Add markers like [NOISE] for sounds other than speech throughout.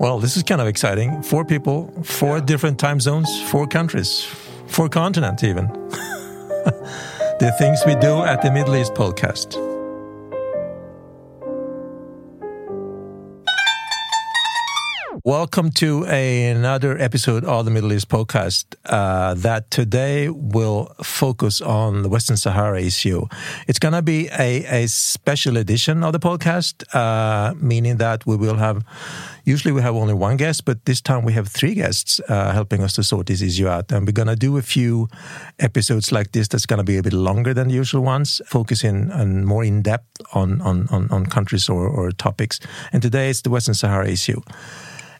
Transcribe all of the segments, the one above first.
Well, this is kind of exciting. Four people, four yeah. different time zones, four countries, four continents, even. [LAUGHS] the things we do at the Middle East podcast. Welcome to a, another episode of the Middle East podcast uh, that today will focus on the Western Sahara issue. It's going to be a, a, special edition of the podcast, uh, meaning that we will have, usually we have only one guest, but this time we have three guests uh, helping us to sort this issue out. And we're going to do a few episodes like this that's going to be a bit longer than the usual ones, focusing on more in depth on, on, on, on countries or, or topics. And today it's the Western Sahara issue.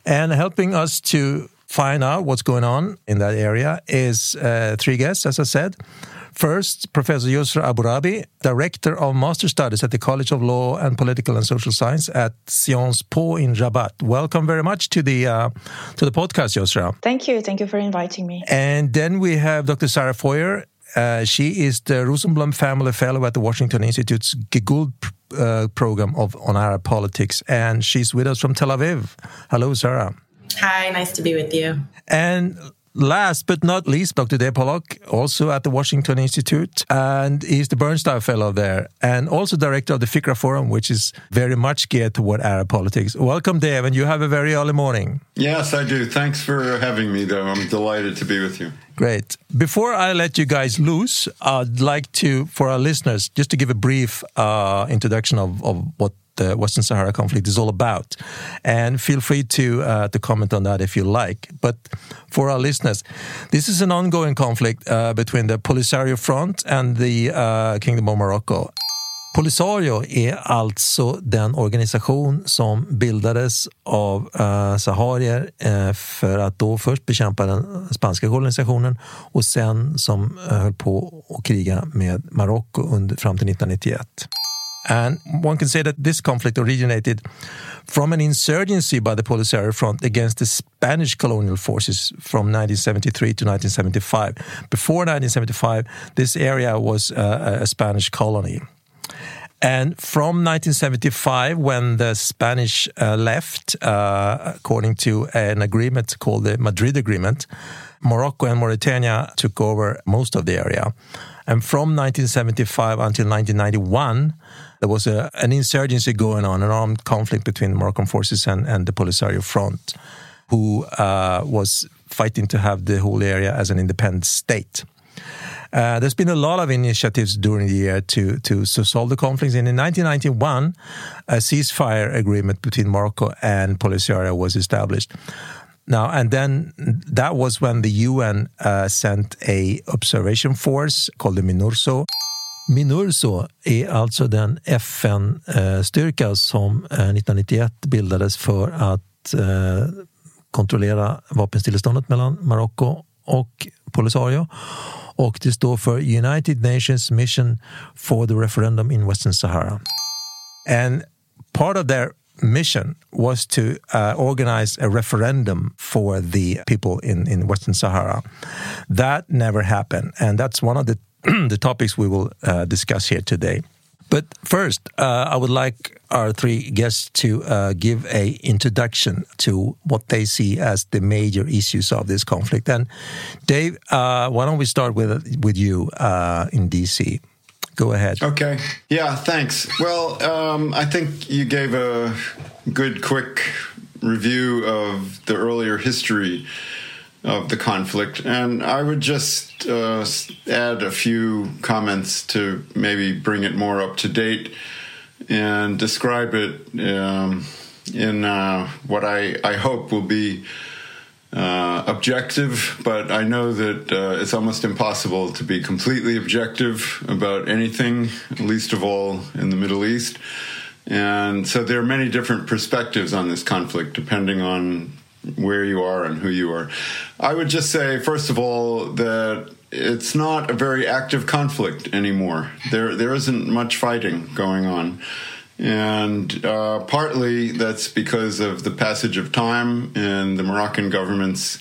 And helping us to find out what's going on in that area is uh, three guests, as I said. First, Professor Yousra Abu Director of Master Studies at the College of Law and Political and Social Science at Sciences Po in Rabat. Welcome very much to the uh, to the podcast, Yousra. Thank you. Thank you for inviting me. And then we have Dr. Sarah Feuer. Uh, she is the Rosenblum Family Fellow at the Washington Institute's Geduld uh, program of on Arab politics, and she's with us from Tel Aviv. Hello, Sarah. Hi, nice to be with you. And last but not least, Dr. Dave Pollock, also at the Washington Institute, and he's the Bernstein Fellow there, and also director of the Fikra Forum, which is very much geared toward Arab politics. Welcome, Dave, and you have a very early morning. Yes, I do. Thanks for having me, though. I'm delighted to be with you. Great. Before I let you guys loose, I'd like to, for our listeners, just to give a brief uh, introduction of, of what the Western Sahara conflict is all about. And feel free to uh, to comment on that if you like. But for our listeners, this is an ongoing conflict uh, between the Polisario Front and the uh, Kingdom of Morocco. Polisario är alltså den organisation som bildades av uh, saharier uh, för att då först bekämpa den spanska kolonisationen och sen som uh, höll på att kriga med Marocko fram till 1991. And one can say that this conflict originated from an insurgency by the Polisario Front against the Spanish colonial forces from 1973 to 1975. Before 1975, this area was a Spanish colony. And from 1975, when the Spanish uh, left, uh, according to an agreement called the Madrid Agreement, Morocco and Mauritania took over most of the area. And from 1975 until 1991, there was a, an insurgency going on, an armed conflict between the Moroccan forces and, and the Polisario Front, who uh, was fighting to have the whole area as an independent state. Uh, there's been a lot of initiatives during the year to, to, to solve the conflicts. And in 1991, a ceasefire agreement between Morocco and Polisario was established. Now, and then that was when the UN uh, sent a observation force called the MINURSO. MINURSO är alltså den FN-styrka som eh, 1991 bildades för att eh, kontrollera vapenstilleståndet mellan Marocko och Polisario. och det står för United Nations Mission for the Referendum in Western Sahara. And part of their mission was to uh, organize a referendum for the people in, in Western Sahara. That never happened, and that's one of the [CLEARS THROAT] the topics we will uh, discuss here today. But first, uh, I would like our three guests to uh, give a introduction to what they see as the major issues of this conflict. And Dave, uh, why don't we start with with you uh, in DC? Go ahead. Okay. Yeah. Thanks. Well, um, I think you gave a good, quick review of the earlier history of the conflict. And I would just uh, add a few comments to maybe bring it more up to date and describe it um, in uh, what I, I hope will be uh, objective, but I know that uh, it's almost impossible to be completely objective about anything, least of all in the Middle East. And so there are many different perspectives on this conflict, depending on where you are and who you are. I would just say, first of all, that it's not a very active conflict anymore. There, there isn't much fighting going on. And uh, partly that's because of the passage of time and the Moroccan government's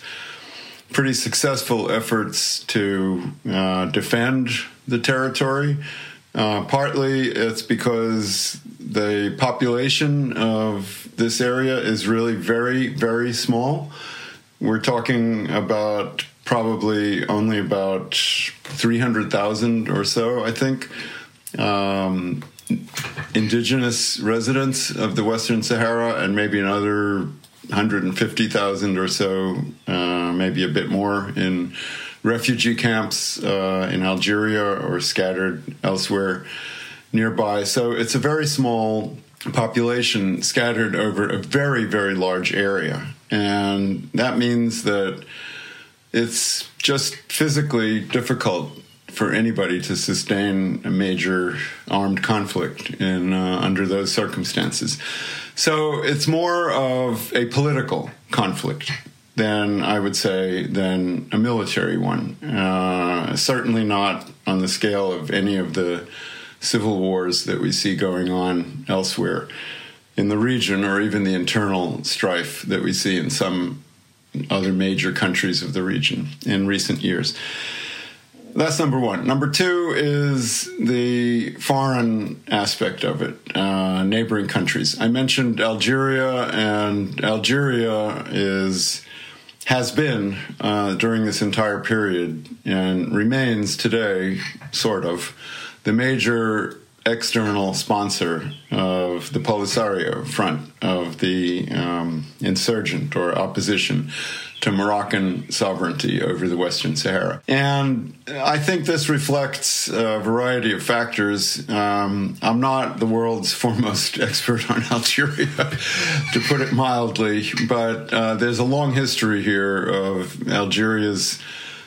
pretty successful efforts to uh, defend the territory Uh, partly it's because the population of this area is really very, very small. We're talking about probably only about 300,000 or so, I think. Um, indigenous residents of the Western Sahara, and maybe another 150,000 or so, uh, maybe a bit more in refugee camps uh, in Algeria or scattered elsewhere nearby. So it's a very small population scattered over a very, very large area. And that means that it's just physically difficult for anybody to sustain a major armed conflict in uh, under those circumstances. So it's more of a political conflict than I would say than a military one. Uh, certainly not on the scale of any of the civil wars that we see going on elsewhere in the region, or even the internal strife that we see in some other major countries of the region in recent years. That's number one. Number two is the foreign aspect of it, uh, neighboring countries. I mentioned Algeria, and Algeria is has been uh, during this entire period and remains today, sort of, the major external sponsor of the Polisario front of the um, insurgent or opposition to Moroccan sovereignty over the Western Sahara. And I think this reflects a variety of factors. Um, I'm not the world's [LAUGHS] foremost expert on Algeria, to put it mildly, but uh, there's a long history here of Algeria's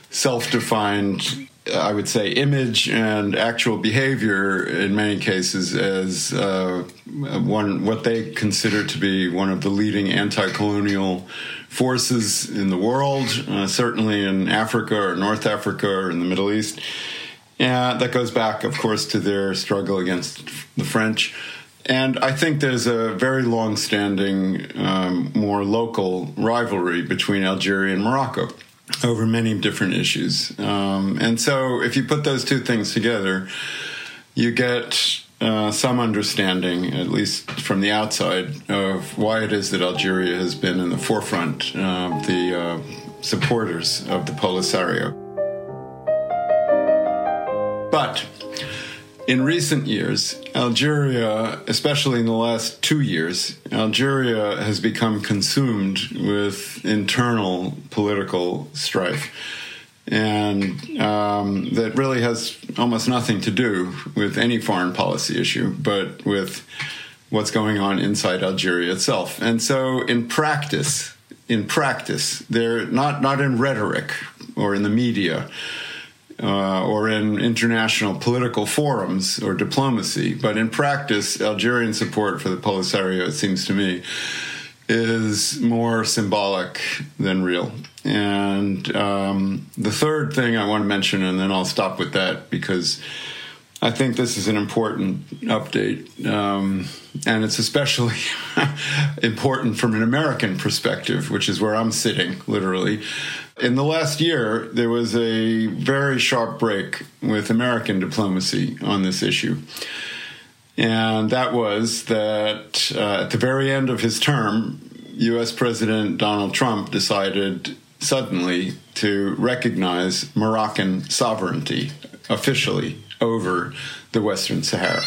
self defined I would say, image and actual behavior in many cases as uh, one what they consider to be one of the leading anti-colonial forces in the world, uh, certainly in Africa or North Africa or in the Middle East. And that goes back, of course, to their struggle against the French. And I think there's a very long standing, um, more local rivalry between Algeria and Morocco over many different issues. Um, and so if you put those two things together, you get uh, some understanding, at least from the outside, of why it is that Algeria has been in the forefront of the uh, supporters of the Polisario. But in recent years, Algeria, especially in the last two years, Algeria has become consumed with internal political strife. And um, that really has almost nothing to do with any foreign policy issue, but with what's going on inside Algeria itself. And so, in practice, in practice, they're not not in rhetoric or in the media uh, or in international political forums or diplomacy. But in practice, Algerian support for the Polisario, it seems to me, is more symbolic than real. And um, the third thing I want to mention, and then I'll stop with that because I think this is an important update. Um, and it's especially [LAUGHS] important from an American perspective, which is where I'm sitting, literally. In the last year, there was a very sharp break with American diplomacy on this issue. And that was that uh, at the very end of his term, US President Donald Trump decided suddenly to recognize Moroccan sovereignty officially over the Western Sahara.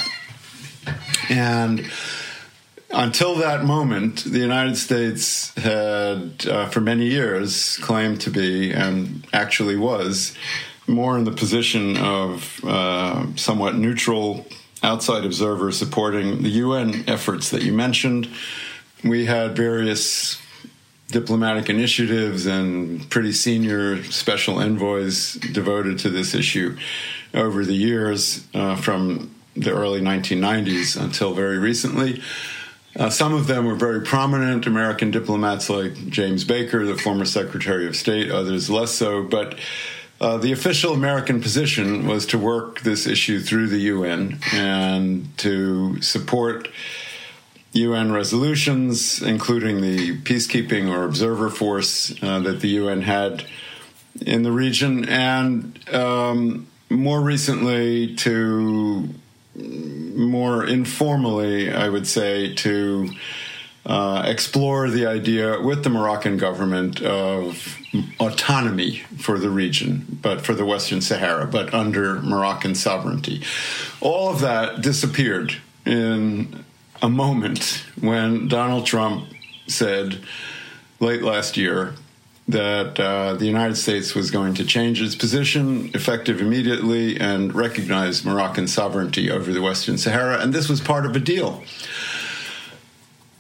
And until that moment, the United States had, uh, for many years, claimed to be, and actually was, more in the position of uh, somewhat neutral outside observer supporting the UN efforts that you mentioned. We had various diplomatic initiatives and pretty senior special envoys devoted to this issue over the years uh, from the early 1990s until very recently. Uh, some of them were very prominent American diplomats like James Baker, the former Secretary of State, others less so. But uh, the official American position was to work this issue through the UN and to support UN resolutions, including the peacekeeping or observer force uh, that the UN had in the region, and um, more recently to more informally, I would say, to uh, explore the idea with the Moroccan government of autonomy for the region, but for the Western Sahara, but under Moroccan sovereignty. All of that disappeared in a moment when Donald Trump said late last year that uh, the United States was going to change its position effective immediately and recognize Moroccan sovereignty over the Western Sahara. And this was part of a deal.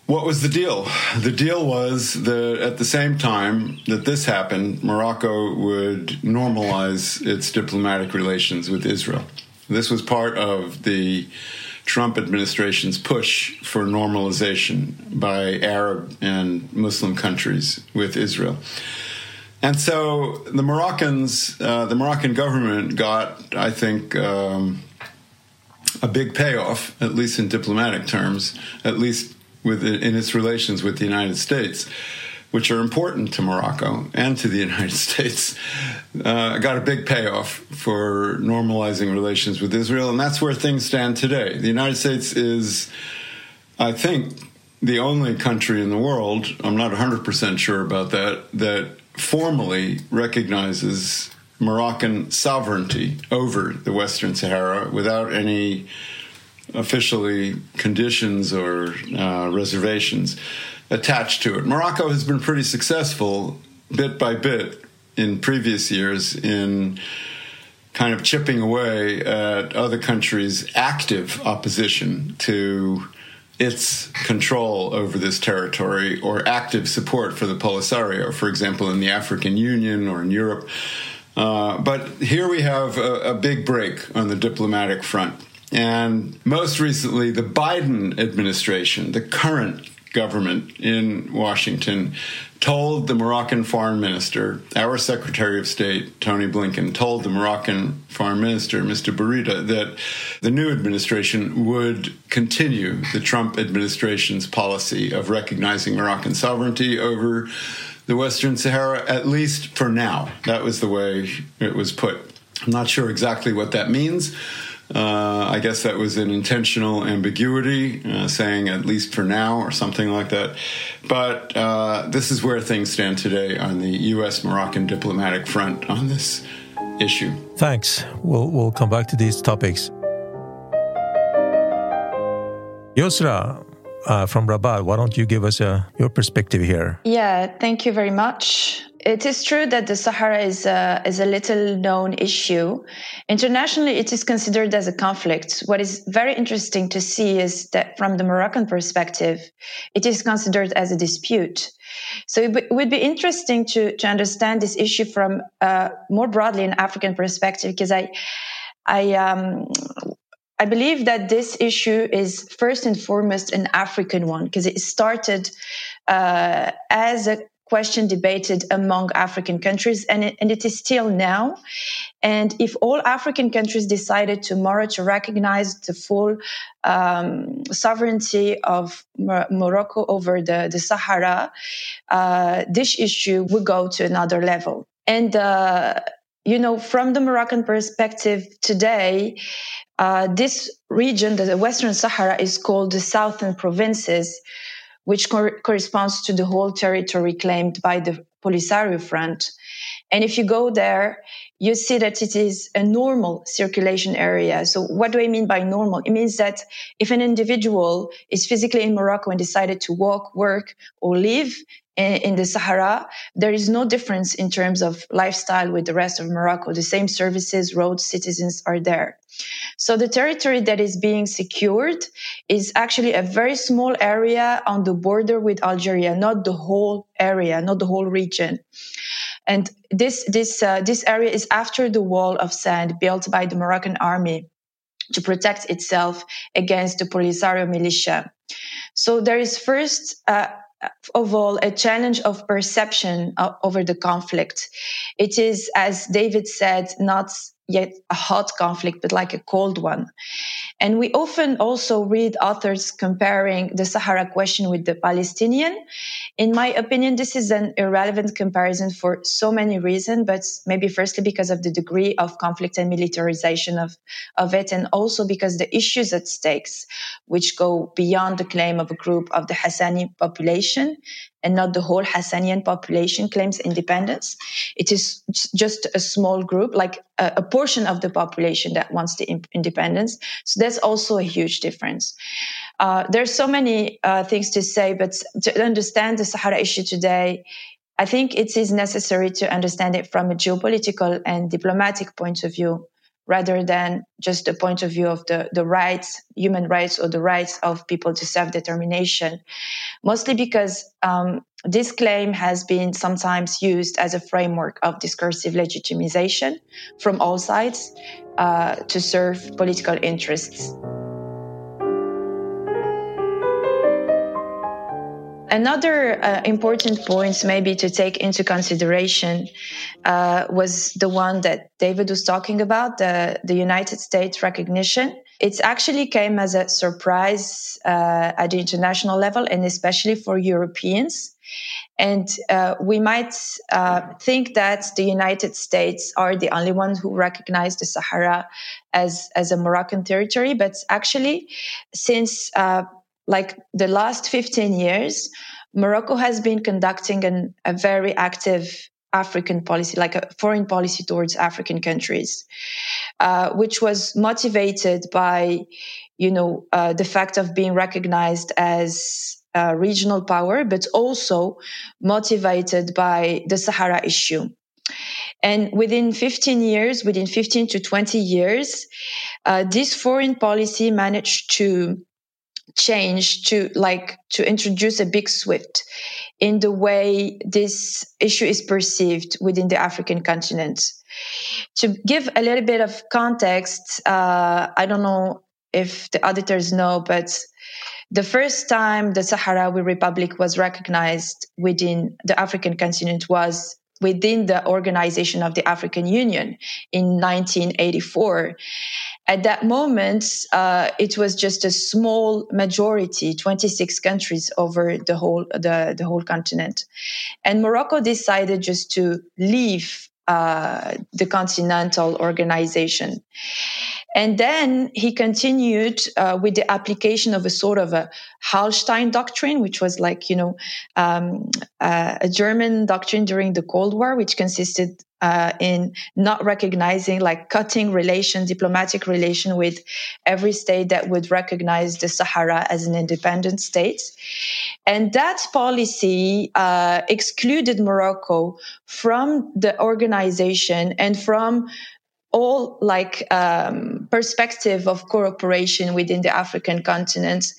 What was the deal? The deal was that at the same time that this happened, Morocco would normalize its diplomatic relations with Israel. This was part of the Trump administration's push for normalization by Arab and Muslim countries with Israel. And so the Moroccans, uh, the Moroccan government got, I think, um, a big payoff, at least in diplomatic terms, at least with in its relations with the United States which are important to Morocco and to the United [LAUGHS] States, uh, got a big payoff for normalizing relations with Israel. And that's where things stand today. The United States is, I think, the only country in the world, I'm not 100% sure about that, that formally recognizes Moroccan sovereignty over the Western Sahara without any officially conditions or uh, reservations attached to it. Morocco has been pretty successful bit by bit in previous years in kind of chipping away at other countries' active opposition to its control over this territory or active support for the Polisario, for example, in the African Union or in Europe. Uh, but here we have a, a big break on the diplomatic front. And most recently, the Biden administration, the current government in Washington told the Moroccan foreign minister, our Secretary of State, Tony Blinken, told the Moroccan foreign minister, Mr. Bourita, that the new administration would continue the Trump administration's policy of recognizing Moroccan sovereignty over the Western Sahara, at least for now. That was the way it was put. I'm not sure exactly what that means. Uh, I guess that was an intentional ambiguity, uh, saying at least for now or something like that. But uh, this is where things stand today on the U.S. Moroccan diplomatic front on this issue. Thanks. We'll, we'll come back to these topics. Yousra, uh, from Rabat, why don't you give us uh, your perspective here? Yeah, thank you very much. It is true that the Sahara is a, is a little known issue. Internationally, it is considered as a conflict. What is very interesting to see is that from the Moroccan perspective, it is considered as a dispute. So it would be interesting to, to understand this issue from uh, more broadly an African perspective, because I, I, um, I believe that this issue is first and foremost an African one because it started uh, as a question debated among African countries, and it, and it is still now. And if all African countries decided tomorrow to recognize the full um, sovereignty of Mor- Morocco over the, the Sahara, uh, this issue would go to another level. And uh, you know, from the Moroccan perspective today, uh, this region, the Western Sahara, is called the Southern Provinces which cor- corresponds to the whole territory claimed by the Polisario Front. And if you go there, you see that it is a normal circulation area. So what do I mean by normal? It means that if an individual is physically in Morocco and decided to walk, work, or live in the Sahara, there is no difference in terms of lifestyle with the rest of Morocco. The same services, roads, citizens are there. So the territory that is being secured is actually a very small area on the border with Algeria, not the whole area, not the whole region. And this this uh, this area is after the wall of sand built by the Moroccan army to protect itself against the Polisario militia. So there is first uh, of all a challenge of perception uh, over the conflict. It is, as David said, not yet a hot conflict, but like a cold one. And we often also read authors comparing the Sahara question with the Palestinian. In my opinion, this is an irrelevant comparison for so many reasons, but maybe firstly because of the degree of conflict and militarization of, of it, and also because the issues at stakes, which go beyond the claim of a group of the Hassani population and not the whole Hassanian population claims independence. It is just a small group, like a, a portion of the population that wants the independence. So that's also a huge difference. Uh, there's so many uh, things to say, but to understand the Sahara issue today, I think it is necessary to understand it from a geopolitical and diplomatic point of view rather than just the point of view of the, the rights, human rights, or the rights of people to self determination. Mostly because um, this claim has been sometimes used as a framework of discursive legitimization from all sides uh, to serve political interests. Another uh, important point, maybe to take into consideration, uh, was the one that David was talking about the, the United States recognition. It actually came as a surprise uh, at the international level and especially for Europeans. And uh, we might uh, think that the United States are the only ones who recognize the Sahara as, as a Moroccan territory. But actually, since uh, like the last 15 years, Morocco has been conducting an, a very active African policy, like a foreign policy towards African countries, uh, which was motivated by, you know, uh, the fact of being recognized as a regional power, but also motivated by the Sahara issue. And within 15 years, within 15 to 20 years, uh, this foreign policy managed to change to like to introduce a big shift in the way this issue is perceived within the African continent. To give a little bit of context, uh, I don't know if the auditors know, but the first time the Sahrawi Republic was recognized within the African continent was within the organization of the African Union in 1984 at that moment, uh, it was just a small majority, 26 countries over the whole the, the whole continent, and Morocco decided just to leave uh, the continental organization. And then he continued uh, with the application of a sort of a Hallstein doctrine, which was like, you know, um, uh, a German doctrine during the Cold War, which consisted uh, in not recognizing, like cutting relation, diplomatic relation with every state that would recognize the Sahara as an independent state. And that policy uh, excluded Morocco from the organization and from all like um, perspective of cooperation within the African continent,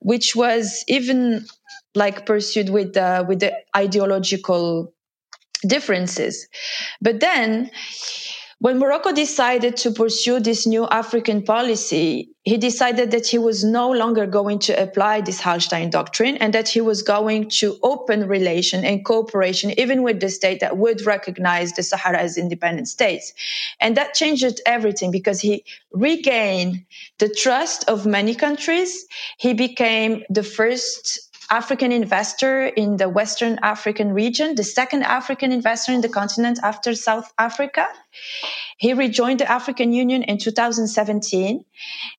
which was even like pursued with the with the ideological differences. But then when Morocco decided to pursue this new African policy, he decided that he was no longer going to apply this Hallstein doctrine and that he was going to open relation and cooperation even with the state that would recognize the Sahara as independent states. And that changed everything because he regained the trust of many countries. He became the first African investor in the Western African region, the second African investor in the continent after South Africa. He rejoined the African Union in 2017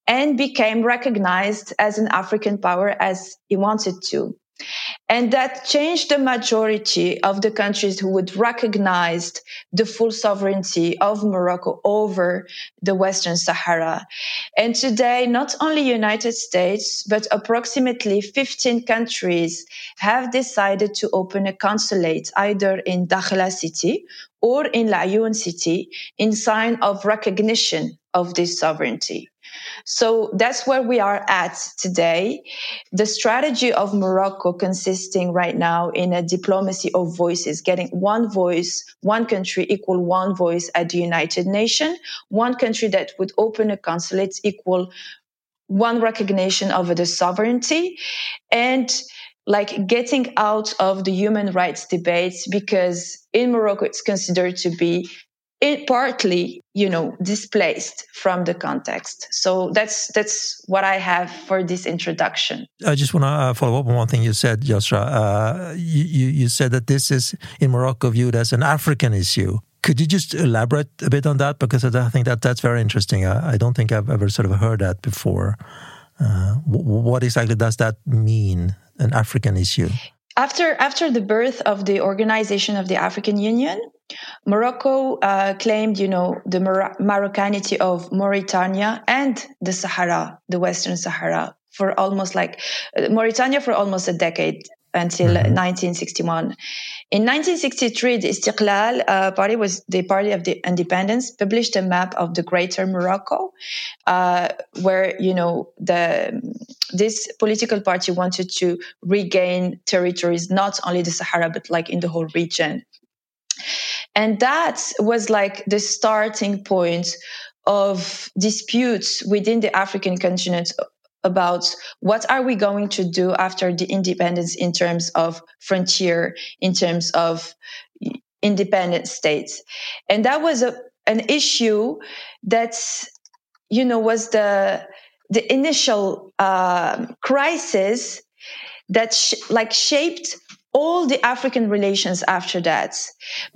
and became recognized as an African power as he wanted to. And that changed the majority of the countries who would recognize the full sovereignty of Morocco over the Western Sahara. And today, not only United States, but approximately 15 countries have decided to open a consulate either in Dakhla city or in Laayoune city in sign of recognition of this sovereignty. So that's where we are at today. The strategy of Morocco consisting right now in a diplomacy of voices, getting one voice, one country equal one voice at the United Nations, one country that would open a consulate equal one recognition of the sovereignty and like getting out of the human rights debates because in Morocco it's considered to be it partly you know displaced from the context. So that's that's what i have for this introduction. I just want to uh, follow up on one thing you said yousra uh, you, you said that this is in morocco viewed as an african issue. Could you just elaborate a bit on that? Because i think that that's very interesting. I, I don't think i've ever sort of heard that before. Uh, what exactly does that mean an african issue after after the birth of the organization of the african union Morocco uh, claimed, you know, the Mar- Moroccanity of Mauritania and the Sahara, the Western Sahara, for almost like uh, Mauritania for almost a decade until mm-hmm. 1961. In 1963, the Istiqlal uh, party was the party of the independence, published a map of the Greater Morocco, uh, where you know the this political party wanted to regain territories, not only the Sahara but like in the whole region. And that was like the starting point of disputes within the African continent about what are we going to do after the independence in terms of frontier, in terms of independent states. And that was a, an issue that, you know, was the, the initial uh, crisis that sh- like shaped all the African relations after that.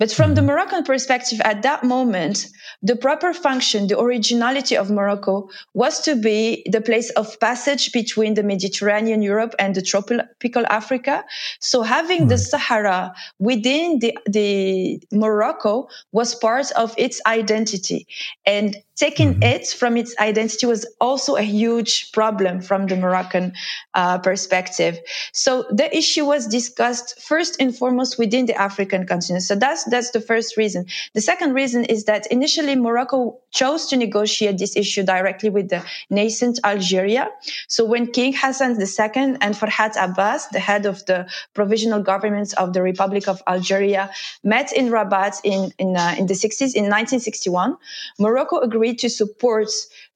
But from the Moroccan perspective, at that moment, the proper function, the originality of Morocco was to be the place of passage between the Mediterranean Europe and the tropical Africa. So having the Sahara within the, the Morocco was part of its identity. And taking mm-hmm. it from its identity was also a huge problem from the Moroccan uh, perspective. So the issue was discussed first and foremost within the African continent. So that's that's the first reason. The second reason is that initially Morocco chose to negotiate this issue directly with the nascent Algeria. So when King Hassan II and Farhat Abbas, the head of the provisional government of the Republic of Algeria, met in Rabat in in, uh, in the 60s in 1961, Morocco agreed agreed to support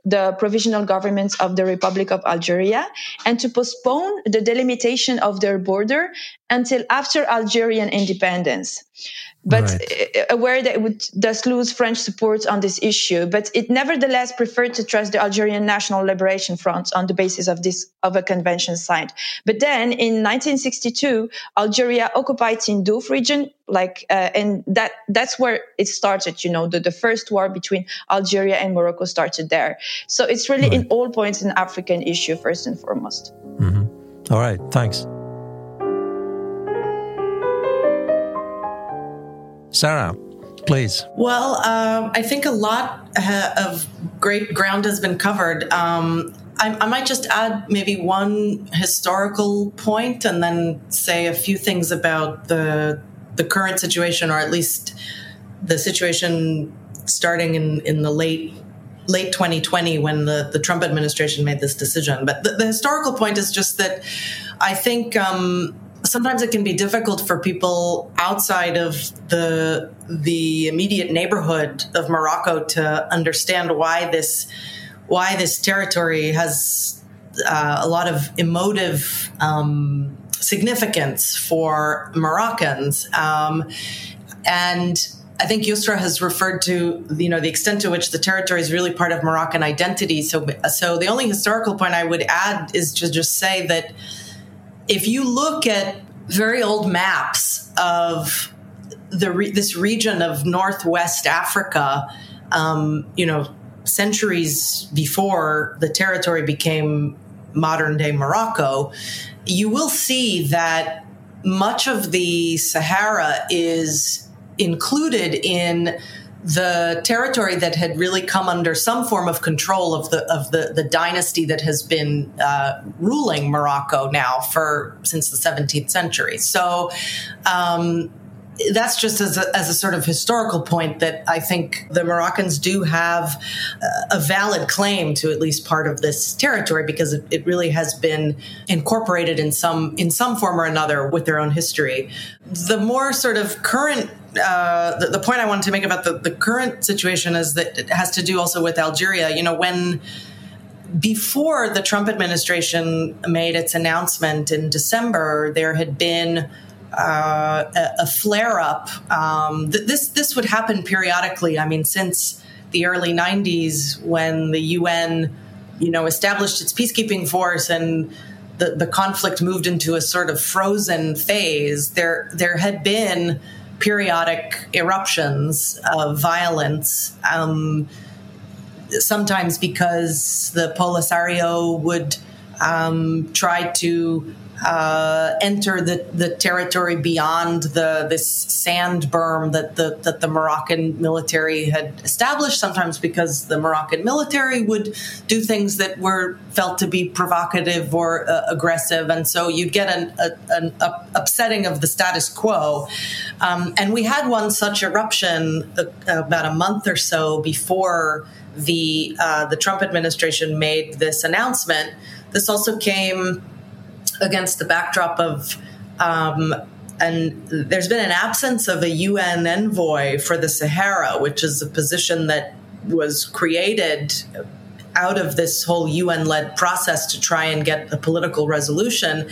the provisional government of the Republic of Algeria and to postpone the delimitation of their border until after Algerian independence but right. aware that it would thus lose French support on this issue. But it nevertheless preferred to trust the Algerian National Liberation Front on the basis of this of a convention signed. But then in 1962, Algeria occupied Tindouf region, like, uh, and that that's where it started. You know, the, the first war between Algeria and Morocco started there. So it's really right. in all points an African issue first and foremost. Mm-hmm. All right, thanks. Sarah, please. Well, uh, I think a lot uh, of great ground has been covered. Um, I, I, might just add maybe one historical point and then say a few things about the the current situation, or at least the situation starting in, in the late late 2020 when the, the Trump administration made this decision. But the, the historical point is just that I think um, sometimes it can be difficult for people outside of the the immediate neighborhood of Morocco to understand why this why this territory has uh, a lot of emotive um, significance for Moroccans, um, and I think Yousra has referred to you know the extent to which the territory is really part of Moroccan identity. So, so the only historical point I would add is to just say that if you look at very old maps of the re- this region of northwest Africa, um, you know, centuries before the territory became modern day Morocco, you will see that much of the Sahara is included in the territory that had really come under some form of control of the of the, the dynasty that has been uh, ruling Morocco now for since the 17th century. So. Um, that's just as a, as a sort of historical point that I think the Moroccans do have a valid claim to at least part of this territory because it, it really has been incorporated in some in some form or another with their own history. The more sort of current uh, the, the, point I wanted to make about the, the current situation is that it has to do also with Algeria. You know, when before the Trump administration made its announcement in December, there had been uh, a, flare up. Um, th- this this would happen periodically. I mean, since the early '90s, when the UN, you know, established its peacekeeping force and the, the conflict moved into a sort of frozen phase. There there had been periodic eruptions of violence. Um, sometimes because the Polisario would um, try to uh, enter the, the territory beyond the this sand berm that the that the Moroccan military had established. Sometimes because the Moroccan military would do things that were felt to be provocative or uh, aggressive, and so you'd get an, a, an upsetting of the status quo. Um, and we had one such eruption uh, about a month or so before the uh, the Trump administration made this announcement. This also came against the backdrop of um, and there's been an absence of a UN envoy for the Sahara, which is a position that was created out of this whole UN led process to try and get a political resolution.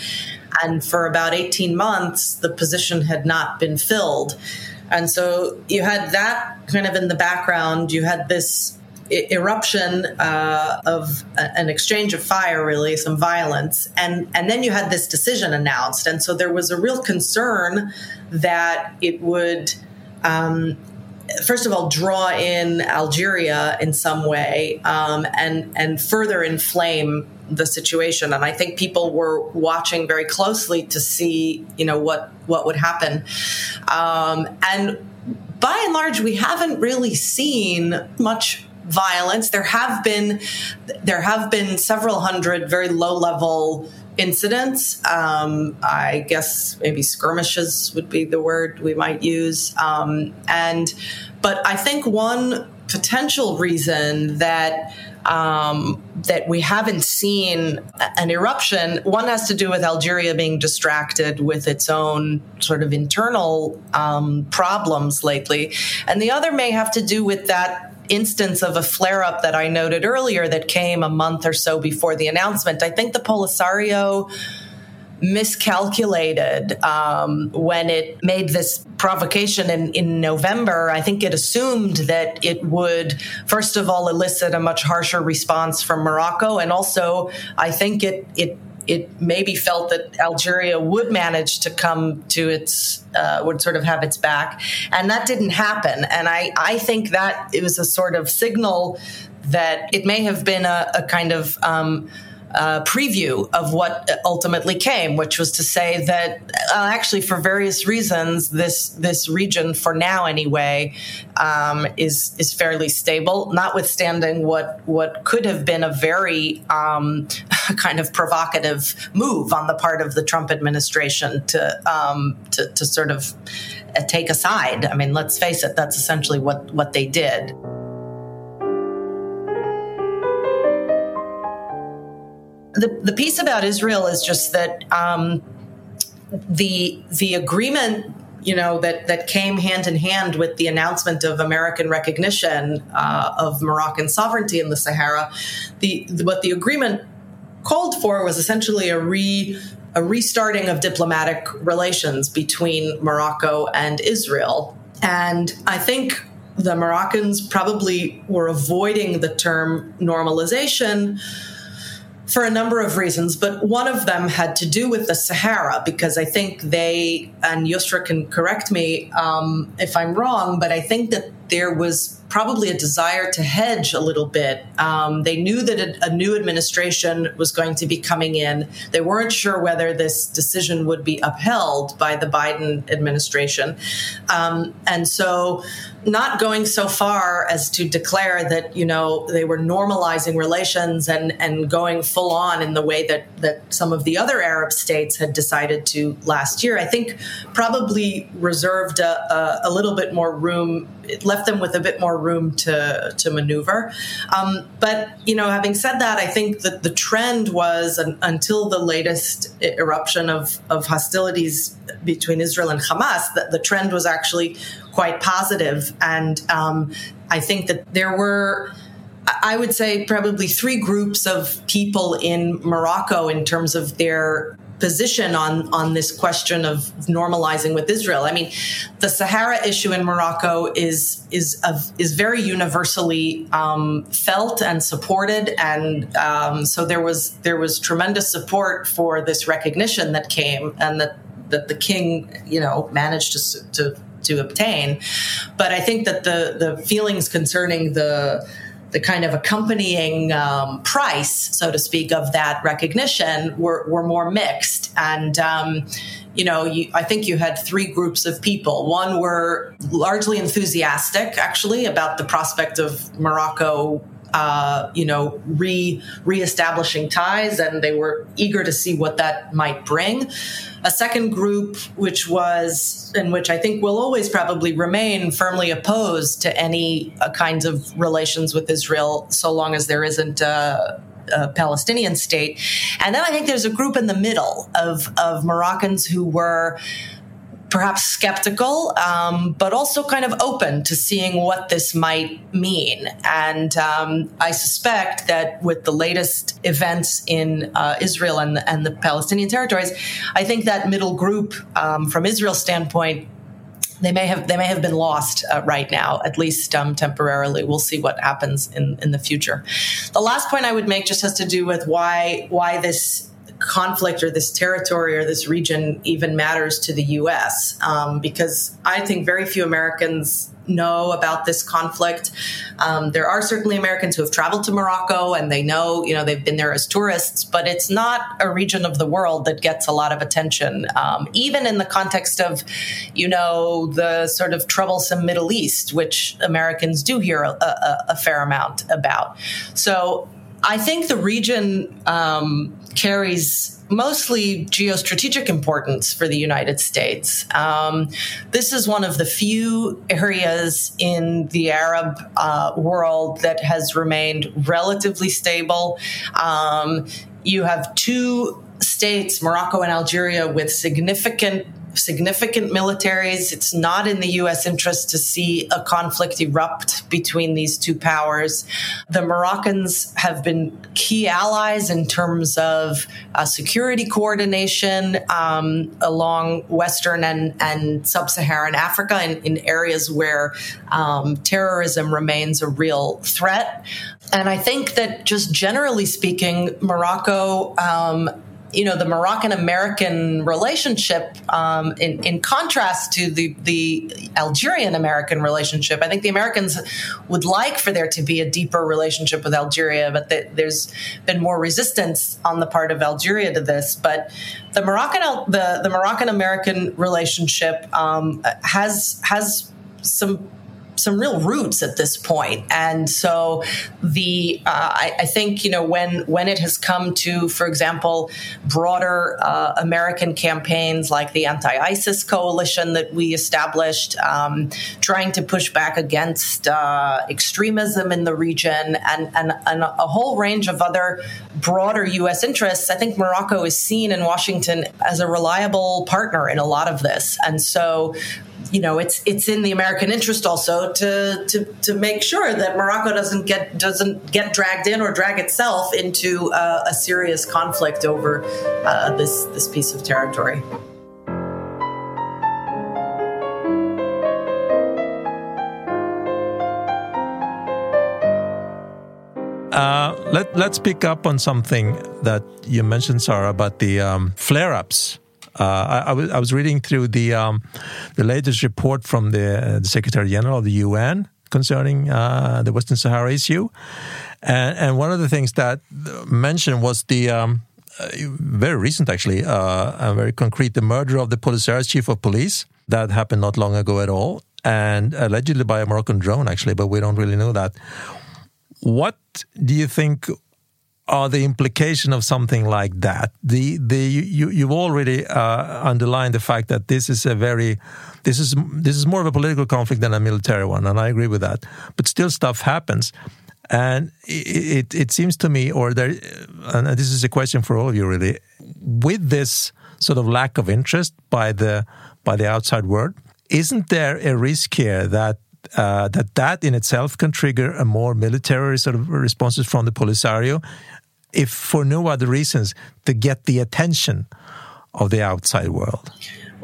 And for about 18 months, the position had not been filled. And so you had that kind of in the background. You had this eruption uh, of an exchange of fire, really some violence, and and then you had this decision announced, and so there was a real concern that it would. Um, first of all, draw in Algeria in some way um, and and further inflame the situation. And I think people were watching very closely to see, you know, what what would happen. Um, and by and large, we haven't really seen much violence. There have been there have been several hundred very low level incidents. Um, I guess maybe skirmishes would be the word we might use. Um, and but I think one potential reason that um, that we haven't seen an eruption. One has to do with Algeria being distracted with its own sort of internal um, problems lately, and the other may have to do with that instance of a flare up that I noted earlier that came a month or so before the announcement. I think the Polisario miscalculated um, when it made this provocation in, in November. I think it assumed that it would, first of all, elicit a much harsher response from Morocco. And also, I think it, it it maybe felt that Algeria would manage to come to its, uh, would sort of have its back. And that didn't happen. And I, I think that it was a sort of signal that it may have been a, a kind of, um, uh, preview of what ultimately came, which was to say that uh, actually, for various reasons, this this region, for now anyway, um, is is fairly stable. Notwithstanding what what could have been a very um, [LAUGHS] kind of provocative move on the part of the Trump administration to um, to, to sort of uh, take a side. I mean, let's face it, that's essentially what what they did. The, the piece about Israel is just that um, the the agreement you know that that came hand in hand with the announcement of American recognition uh, of Moroccan sovereignty in the Sahara. The, the, what the agreement called for was essentially a re a restarting of diplomatic relations between Morocco and Israel. And I think the Moroccans probably were avoiding the term normalization for a number of reasons, but one of them had to do with the Sahara because I think they, and Yousra can correct me um, if I'm wrong, but I think that there was probably a desire to hedge a little bit. Um, they knew that a, a, new administration was going to be coming in. They weren't sure whether this decision would be upheld by the Biden administration. Um, and so, not going so far as to declare that, you know, they were normalizing relations and, and going full on in the way that, that some of the other Arab states had decided to last year, I think probably reserved a, a, a little bit more room it left them with a bit more room to to maneuver. Um, but you know, having said that, I think that the trend was an, until the latest eruption of of hostilities between Israel and Hamas, that the trend was actually quite positive, and um, I think that there were. I would say probably three groups of people in Morocco in terms of their position on on this question of normalizing with Israel. I mean, the Sahara issue in Morocco is is of, is very universally um, felt and supported, and um, so there was there was tremendous support for this recognition that came, and that that the king, you know, managed to to to obtain. But I think that the the feelings concerning the the kind of accompanying um, price, so to speak, of that recognition were, were more mixed. And, um, you know, you, I think you had three groups of people. One were largely enthusiastic, actually, about the prospect of Morocco uh, you know, re reestablishing ties, and they were eager to see what that might bring. A second group, which was, and which I think will always probably remain firmly opposed to any uh, kinds of relations with Israel, so long as there isn't. a Palestinian state. And then I think there's a group in the middle of, of Moroccans who were perhaps skeptical, um, but also kind of open to seeing what this might mean. And um, I suspect that with the latest events in uh, Israel and and the Palestinian territories, I think that middle group, um, from Israel's standpoint, they may have they may have been lost uh, right now, at least um, temporarily. We'll see what happens in in the future. The last point I would make just has to do with why why this conflict or this territory or this region even matters to the U.S. Um, because I think very few Americans know about this conflict. Um, there are certainly Americans who have traveled to Morocco and they know, you know, they've been there as tourists, but it's not a region of the world that gets a lot of attention, um, even in the context of, you know, the sort of troublesome Middle East, which Americans do hear a, a, a fair amount about. So I think the region um, carries mostly geostrategic importance for the United States. Um, this is one of the few areas in the Arab uh, world that has remained relatively stable. Um, you have two states, Morocco and Algeria, with significant significant militaries. It's not in the U.S. interest to see a conflict erupt between these two powers. The Moroccans have been key allies in terms of uh, security coordination um, along Western and, and sub Saharan Africa in, in, areas where um, terrorism remains a real threat. And I think that just generally speaking, Morocco um, you know the Moroccan American relationship, um, in, in contrast to the the Algerian American relationship, I think the Americans would like for there to be a deeper relationship with Algeria, but the, there's been more resistance on the part of Algeria to this. But the Moroccan the the Moroccan American relationship um, has has some some real roots at this point. And so the uh, I, I, think you know when when it has come to, for example, broader uh, American campaigns like the anti-ISIS coalition that we established, um, trying to push back against uh, extremism in the region, and, and and a whole range of other broader U.S. interests. I think Morocco is seen in Washington as a reliable partner in a lot of this, and so you know, it's it's in the American interest also to to to make sure that Morocco doesn't get doesn't get dragged in or drag itself into uh, a serious conflict over uh, this this piece of territory. Uh, let, let's pick up on something that you mentioned, Sarah, about the um, flare ups uh, I, was, I was reading through the um, the latest report from the, the Secretary General of the UN concerning uh, the Western Sahara issue, and, and, one of the things that mentioned was the um, uh, very recent, actually, uh, very concrete, the murder of the Polisarios chief of police. That happened not long ago at all, and allegedly by a Moroccan drone, actually, but we don't really know that. What do you think are the implication of something like that. The the you you've already uh, underlined the fact that this is a very this is this is more of a political conflict than a military one, and I agree with that. But still, stuff happens, and it it, it seems to me, or there, and this is a question for all of you really, with this sort of lack of interest by the by the outside world, isn't there a risk here that uh, that that in itself can trigger a more military sort of responses from the Polisario, if for no other reasons to get the attention of the outside world.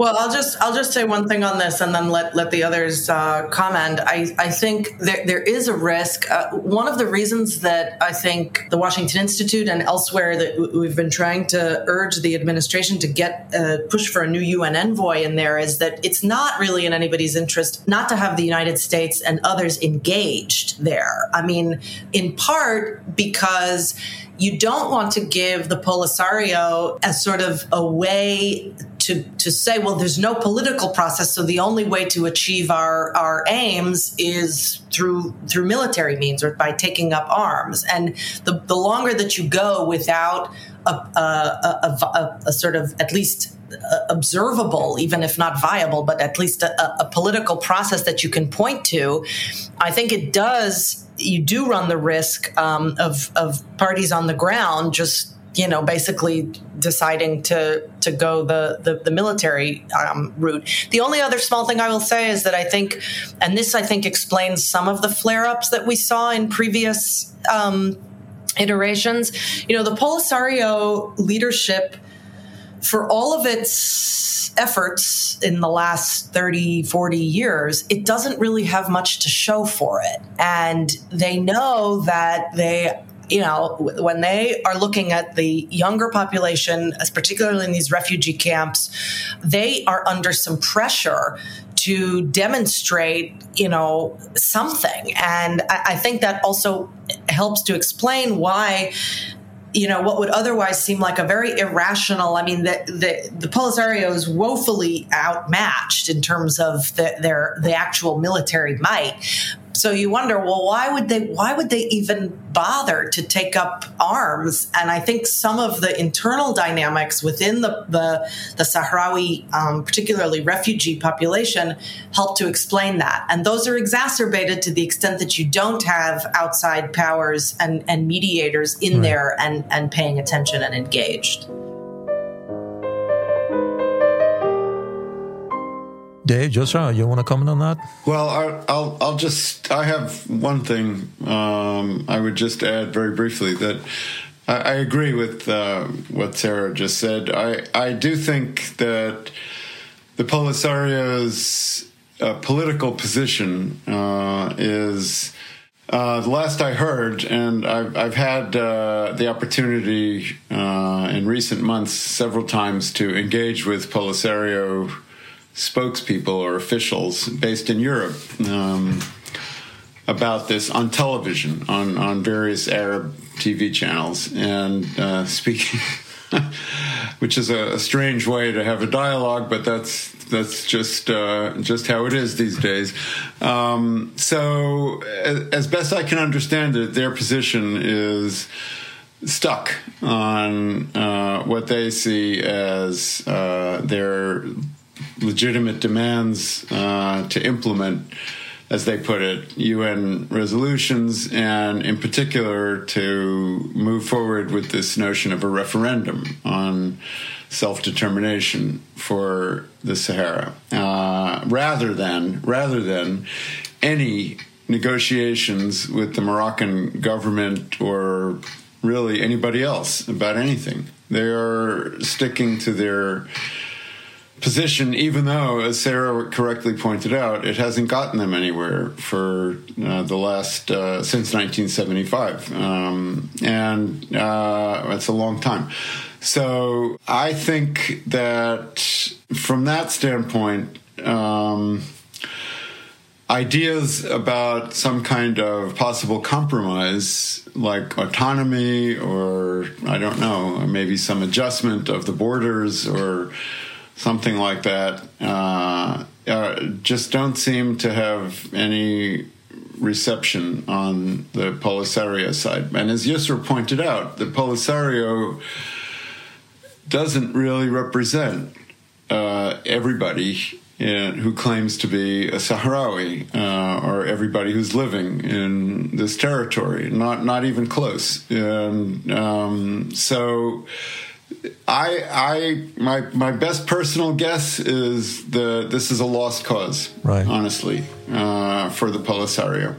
Well, I'll just I'll just say one thing on this, and then let let the others uh, comment. I I think there there is a risk. Uh, one of the reasons that I think the Washington Institute and elsewhere that we've been trying to urge the administration to get uh, push for a new UN envoy in there is that it's not really in anybody's interest not to have the United States and others engaged there. I mean, in part because you don't want to give the Polisario as sort of a way to, to say, well, there's no political process, so the only way to achieve our, our aims is through through military means or by taking up arms. And the, the longer that you go without a, a, a, a sort of at least observable, even if not viable, but at least a, a, political process that you can point to, I think it does. You do run the risk um, of of parties on the ground just you know, basically deciding to to go the the, the military um, route. The only other small thing I will say is that I think, and this I think explains some of the flare ups that we saw in previous um, iterations. You know, the Polisario leadership, for all of its efforts in the last 30, 40 years, it doesn't really have much to show for it. And they know that they you know, when they are looking at the younger population, as particularly in these refugee camps, they are under some pressure to demonstrate, you know, something. And I, I think that also helps to explain why you know what would otherwise seem like a very irrational i mean the the, the polisario is woefully outmatched in terms of the, their the actual military might so you wonder, well, why would they? Why would they even bother to take up arms? And I think some of the internal dynamics within the the, the Sahrawi, um, particularly refugee population, help to explain that. And those are exacerbated to the extent that you don't have outside powers and, and mediators in right. there and and paying attention and engaged. Dave, Joshua, you want to comment on that? Well, I, I'll I'll just I have one thing um, I would just add very briefly that I, I agree with uh, what Sarah just said. I I do think that the Polisario's uh, political position uh, is. Uh, the last I heard, and I've, I've had uh, the opportunity uh, in recent months several times to engage with Polisario spokespeople or officials based in Europe um, about this on television, on, on various Arab TV channels. And uh, speaking, [LAUGHS] which is a, a, strange way to have a dialogue, but that's that's just uh, just how it is these days. Um, so, as, best I can understand it, their position is stuck on uh, what they see as uh, their legitimate demands uh, to implement, as they put it, UN resolutions, and in particular to move forward with this notion of a referendum on self determination for the Sahara, uh, rather than rather than any negotiations with the Moroccan government or really anybody else about anything. They are sticking to their position, even though, as Sarah correctly pointed out, it hasn't gotten them anywhere for uh, the last uh, since 1975, um, and uh, it's a long time. So I think that from that standpoint. Um, ideas about some kind of possible compromise, like autonomy, or I don't know, maybe some adjustment of the borders, or something like that, uh, uh, just don't seem to have any reception on the Polisario side. And as Yousra pointed out, the Polisario doesn't really represent uh, everybody in, who claims to be a Sahrawi uh, or everybody who's living in this territory. Not not even close. And um, so I, I, my, my best personal guess is the this is a lost cause. Right. Honestly, uh, for the Polisario.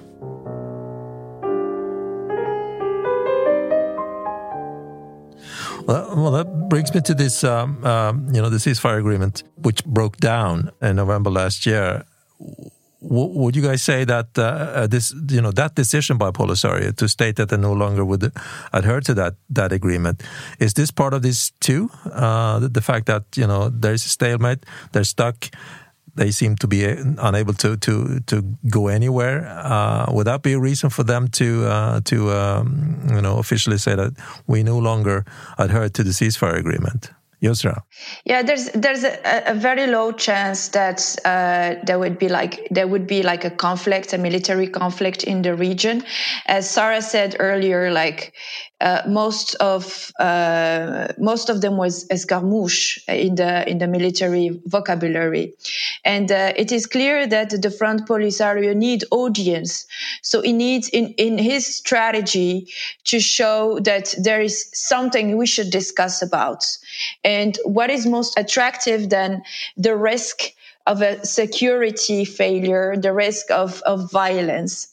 Well, well, that brings me to this, um, um, you know, the ceasefire agreement, which broke down in November last year. Would you guys say that uh, uh, this, you know, that decision by Polisario to state that they no longer would adhere to that that agreement is this part of this too? Uh, the, the, fact that you know there's a stalemate, they're stuck, they seem to be unable to to to go anywhere. Uh, would that be a reason for them to uh, to um, you know officially say that we no longer adhere to the ceasefire agreement? Yousra. Yeah, there's there's a, a very low chance that uh, there would be like there would be like a conflict, a military conflict in the region. As Sarah said earlier, like uh, most of uh, most of them was escarmouche in the in the military vocabulary, and uh, it is clear that the Front Polisario need audience. So he needs in in his strategy to show that there is something we should discuss about, and what is most attractive than the risk of a security failure, the risk of of violence.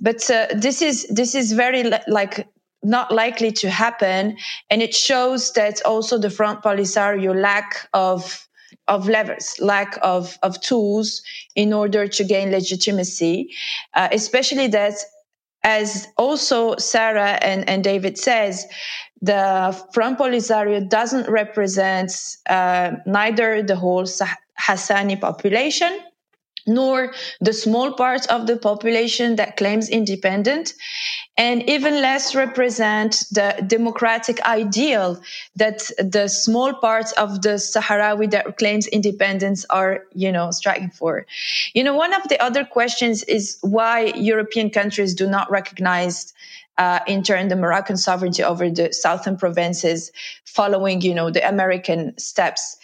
But uh, this is this is very like not likely to happen. And it shows that also the Front Polisario lack of of levers, lack of, of tools in order to gain legitimacy, uh, especially that as also Sarah and, and David says, the Front Polisario doesn't represent uh, neither the whole Hassani population nor the small part of the population that claims independence, and even less represent the democratic ideal that the small part of the Sahrawi that claims independence are, you know, striking for. You know, one of the other questions is why European countries do not recognize uh, in turn the Moroccan sovereignty over the southern provinces following, you know, the American steps.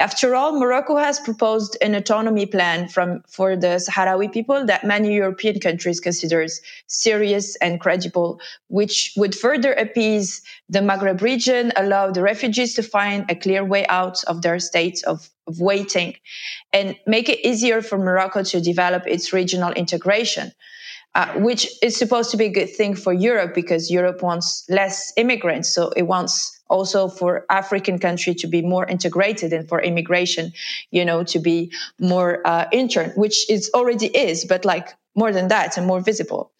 After all, Morocco has proposed an autonomy plan from, for the Sahrawi people that many European countries considers serious and credible, which would further appease the Maghreb region, allow the refugees to find a clear way out of their state of, of waiting, and make it easier for Morocco to develop its regional integration. Uh, which is supposed to be a good thing for Europe because Europe wants less immigrants. So it wants also for African country to be more integrated and for immigration, you know, to be more uh, intern, which it already is, but like more than that and more visible.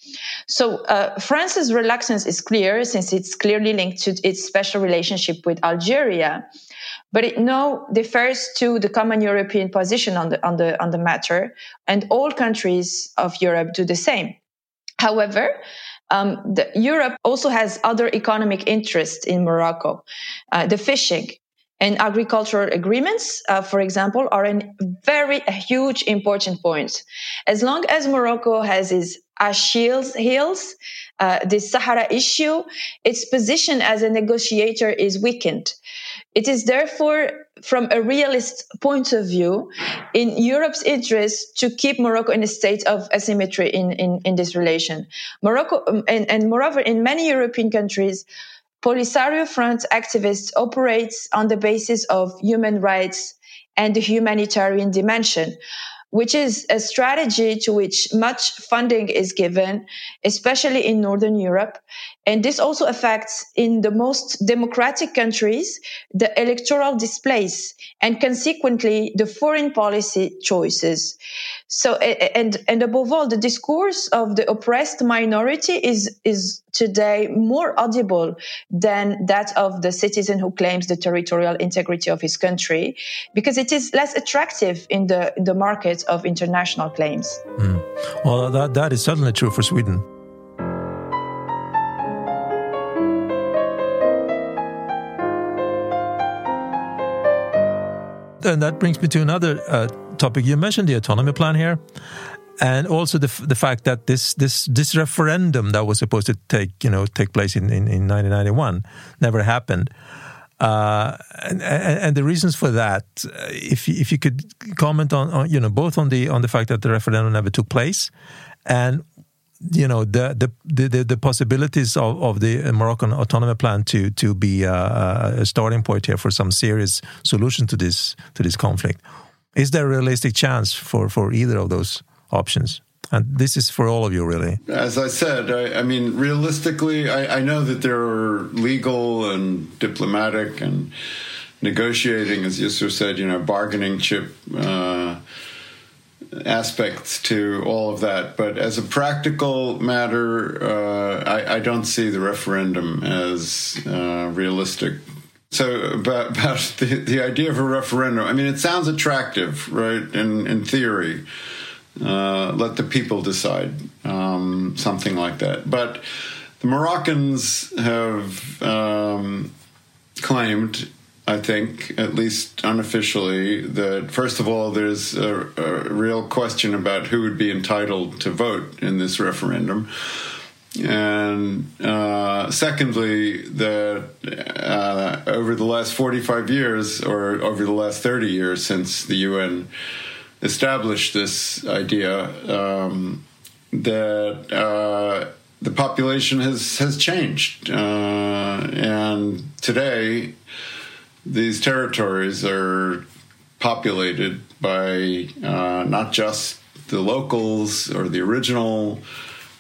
So uh, France's reluctance is clear since it's clearly linked to its special relationship with Algeria. But it now differs to the common European position on the on the on the matter, and all countries of Europe do the same. However, um, the, Europe also has other economic interests in Morocco. Uh, the fishing and agricultural agreements, uh, for example, are a very a huge important point. As long as Morocco has its Achilles heels, uh, the Sahara issue, its position as a negotiator is weakened. It is therefore, from a realist point of view, in Europe's interest to keep Morocco in a state of asymmetry in, in, in this relation. Morocco, um, and, and moreover, in many European countries, Polisario Front activists operate on the basis of human rights and the humanitarian dimension which is a strategy to which much funding is given, especially in Northern Europe. And this also affects in the most democratic countries, the electoral displays and consequently the foreign policy choices. So, and, and above all, the discourse of the oppressed minority is, is today more audible than that of the citizen who claims the territorial integrity of his country because it is less attractive in the, in the market of international claims. Mm. Well, that, that is certainly true for Sweden. And that brings me to another uh, topic. You mentioned the autonomy plan here, and also the the fact that this this this referendum that was supposed to take you know take place in in, in 1991 never happened. Uh, and, and, the reasons for that, uh, if if you could comment on, on, you know both on the on the fact that the referendum never took place, and you know the the the, the possibilities of, of the Moroccan autonomy plan to to be a, a starting point here for some serious solution to this to this conflict. Is there a realistic chance for for either of those options? And this is for all of you, really. As I said, I, I mean, realistically, I, I, know that there are legal and diplomatic and negotiating, as Yusuf said, you know, bargaining chip uh, aspects to all of that. But as a practical matter, uh, I, I, don't see the referendum as uh, realistic. So about, about [LAUGHS] the, the idea of a referendum, I mean, it sounds attractive, right, in, in theory. Uh, let the people decide, um, something like that. But the Moroccans have um, claimed, I think, at least unofficially, that first of all, there's a, a, real question about who would be entitled to vote in this referendum. And uh, secondly, that uh, over the last 45 years, or over the last 30 years since the UN established this idea um, that uh, the population has has changed, uh, and today these territories are populated by uh, not just the locals or the original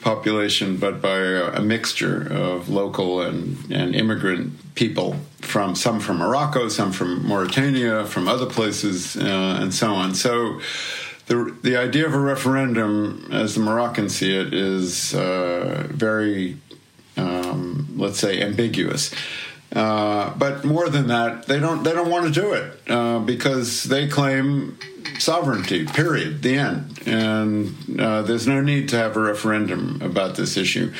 population, but by a, mixture of local and, and immigrant people from some from Morocco, some from Mauritania, from other places, uh, and so on. So. The, the idea of a referendum, as the Moroccans see it, is uh, very, um, let's say, ambiguous. Uh, but more than that, they don't they don't want to do it uh, because they claim sovereignty. Period. The end. And uh, there's no need to have a referendum about this issue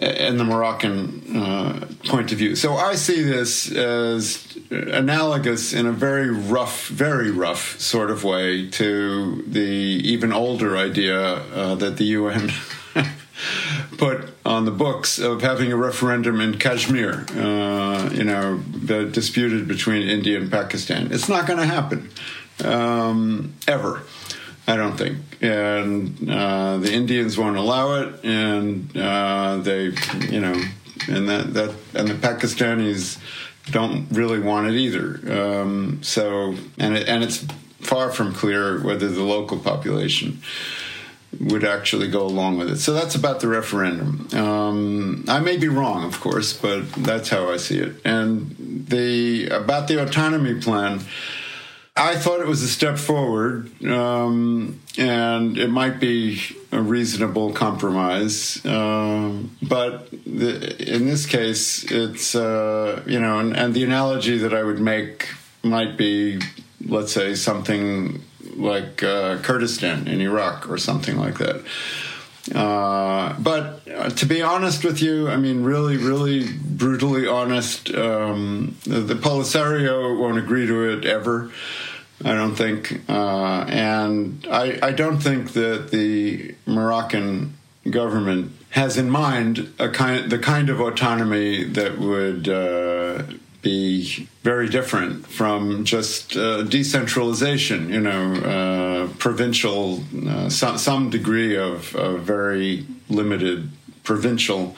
in the Moroccan uh, point of view. So I see this as analogous in a very rough, very rough sort of way to the even older idea uh, that the UN [LAUGHS] put on the books of having a referendum in Kashmir, uh, you know, the disputed between India and Pakistan. It's not going to happen um, ever. I don't think, and uh, the Indians won't allow it, and uh, they, you know, and that that and the Pakistanis don't really want it either. Um, so, and it, and it's far from clear whether the local population would actually go along with it. So that's about the referendum. Um, I may be wrong, of course, but that's how I see it. And the about the autonomy plan. I thought it was a step forward, um, and it might be a reasonable compromise. Um, but the, in this case, it's uh, you know, and, and the analogy that I would make might be, let's say, something like uh, Kurdistan in Iraq or something like that. Uh, but uh, to be honest with you, I mean, really, really brutally honest, um, the, Polisario won't agree to it ever. I don't think, uh, and I, I don't think that the Moroccan government has in mind a kind the kind of autonomy that would uh, be very different from just uh, decentralization, you know, uh, provincial, uh, some, some degree of, of, very limited provincial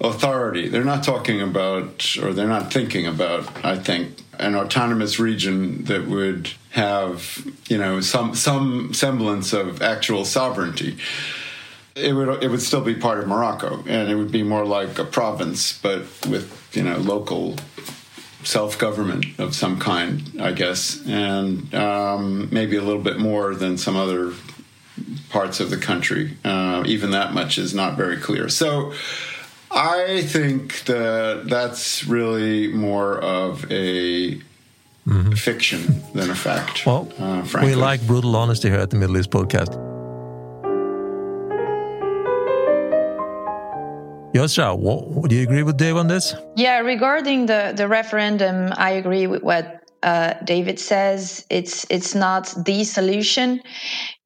authority. They're not talking about, or they're not thinking about, I think, an autonomous region that would have, you know, some some semblance of actual sovereignty. It would it would still be part of Morocco, and it would be more like a province, but with you know local self government of some kind, I guess, and um, maybe a little bit more than some other parts of the country. Uh, even that much is not very clear. So I think that that's really more of a mm-hmm. fiction than a fact. Well, uh, we like brutal honesty here at the Middle East podcast. Yousra, what, do you agree with Dave on this? Yeah, regarding the, the referendum, I agree with what uh, David says. It's it's not the solution.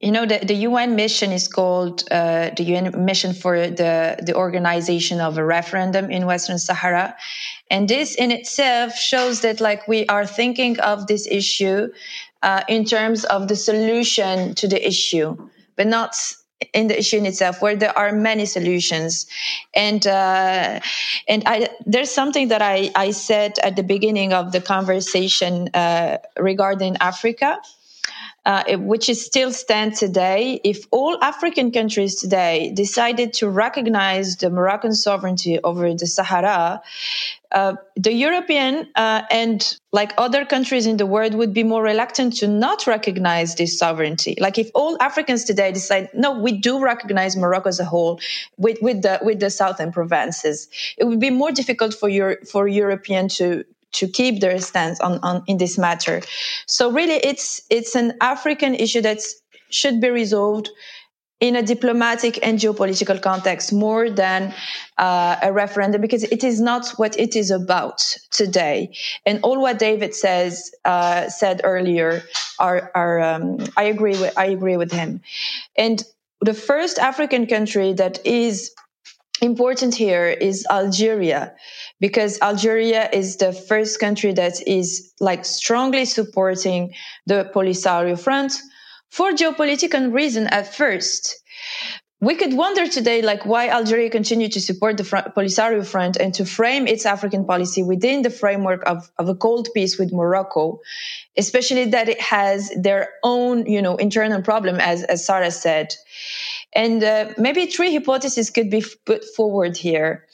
You know, the, the UN mission is called uh, the UN mission for the, the organization of a referendum in Western Sahara. And this in itself shows that like we are thinking of this issue uh, in terms of the solution to the issue, but not in the issue in itself where there are many solutions. And uh, and I there's something that I, I said at the beginning of the conversation uh, regarding Africa uh, which is still stand today. If all African countries today decided to recognize the Moroccan sovereignty over the Sahara, uh, the European uh, and like other countries in the world would be more reluctant to not recognize this sovereignty. Like if all Africans today decide, no, we do recognize Morocco as a whole with, with the with the southern provinces, it would be more difficult for your for European to to keep their stance on, on in this matter. So really, it's it's an African issue that should be resolved in a diplomatic and geopolitical context more than uh, a referendum because it is not what it is about today. And all what david says uh, said earlier are, are um, i agree with i agree with him. And the first african country that is important here is algeria because Algeria is the first country that is like strongly supporting the Polisario Front for geopolitical reason at first. We could wonder today, like, why Algeria continued to support the Polisario Front and to frame its African policy within the framework of, of a cold peace with Morocco, especially that it has their own, you know, internal problem, as, as Sarah said. And uh, maybe three hypotheses could be put forward here.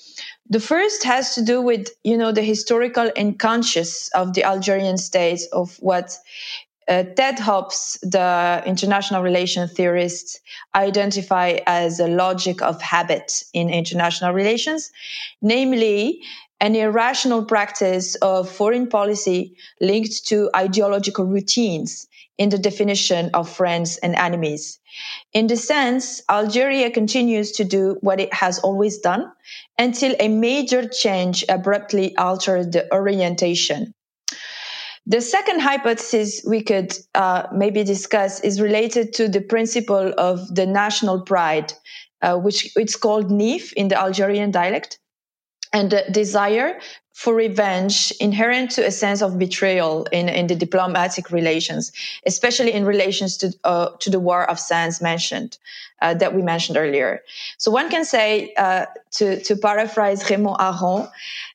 The first has to do with, you know, the historical unconscious of the Algerian state of what uh, Ted Hopf, the international relation theorist, identify as a logic of habit in international relations, namely an irrational practice of foreign policy linked to ideological routines in the definition of friends and enemies. In this sense, Algeria continues to do what it has always done until a major change abruptly altered the orientation. The second hypothesis we could uh, maybe discuss is related to the principle of the national pride, uh, which it's called nif in the Algerian dialect, and the desire for revenge inherent to a sense of betrayal in, in the diplomatic relations, especially in relations to, uh, to the war of sands mentioned, uh, that we mentioned earlier. So one can say, uh, to, to paraphrase Raymond Aron,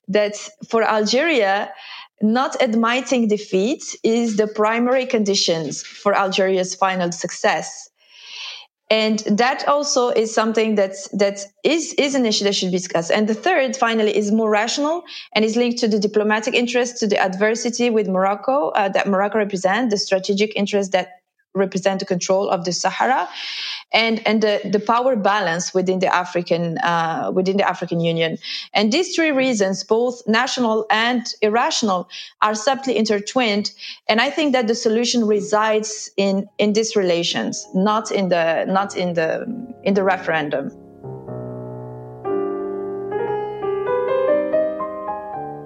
that for Algeria, not admitting defeat is the primary conditions for Algeria's final success and that also is something that's that is is an issue that should be discussed. And the third finally is more rational and is linked to the diplomatic interest to the adversity with morocco uh, that morocco represents the strategic interest that represent the control of the Sahara and and the, the power balance within the African uh, within the African Union. And these three reasons, both national and irrational, are subtly intertwined. And I think that the solution resides in in these relations, not in the not in the in the referendum.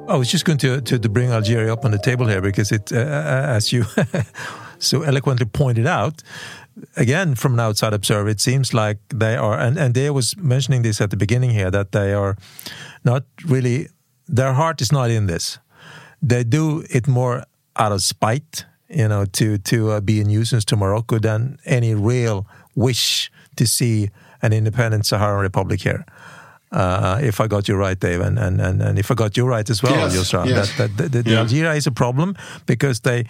I was just going to, to, to bring Algeria up on the table here because it, uh, as you [LAUGHS] so eloquently pointed out, again, from an outside observer, it seems like they are, and, and they was mentioning this at the beginning here, that they are not really, their heart is not in this. They do it more out of spite, you know, to, to uh, be a nuisance to Morocco than any real wish to see an independent Saharan republic here. Uh, if I got you right, Dave, and, and, and, and if I got you right as well, yes, Yousra, yes. that, that, that, yeah. Algeria is a problem because they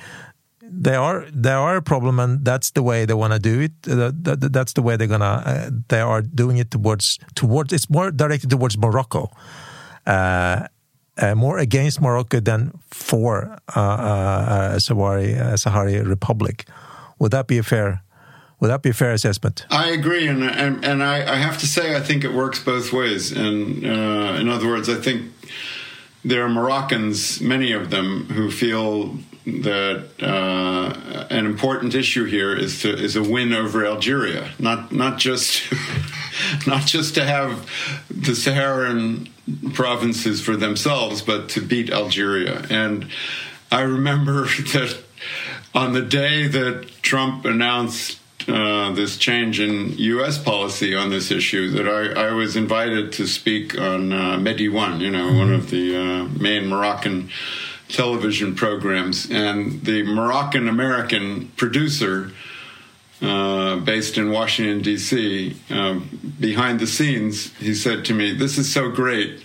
they are they are a problem, and that's the way they want to do it. that's the way they're gonna. Uh, they are doing it towards towards. It's more directed towards Morocco, uh, uh, more against Morocco than for uh, uh, Sahari Sahari Republic. Would that be a fair? Would that be a fair assessment? I agree, and and, and I, I have to say I think it works both ways. And uh, in other words, I think there are Moroccans, many of them, who feel that uh, an important issue here is to is a win over Algeria, not not just [LAUGHS] not just to have the Saharan provinces for themselves, but to beat Algeria. And I remember [LAUGHS] that on the day that Trump announced uh, this change in U.S. policy on this issue that I, I was invited to speak on uh, Medi One, you know, one of the uh, main Moroccan television programs, and the Moroccan American producer. Uh, based in Washington, D.C., uh, behind the scenes, he said to me, This is so great.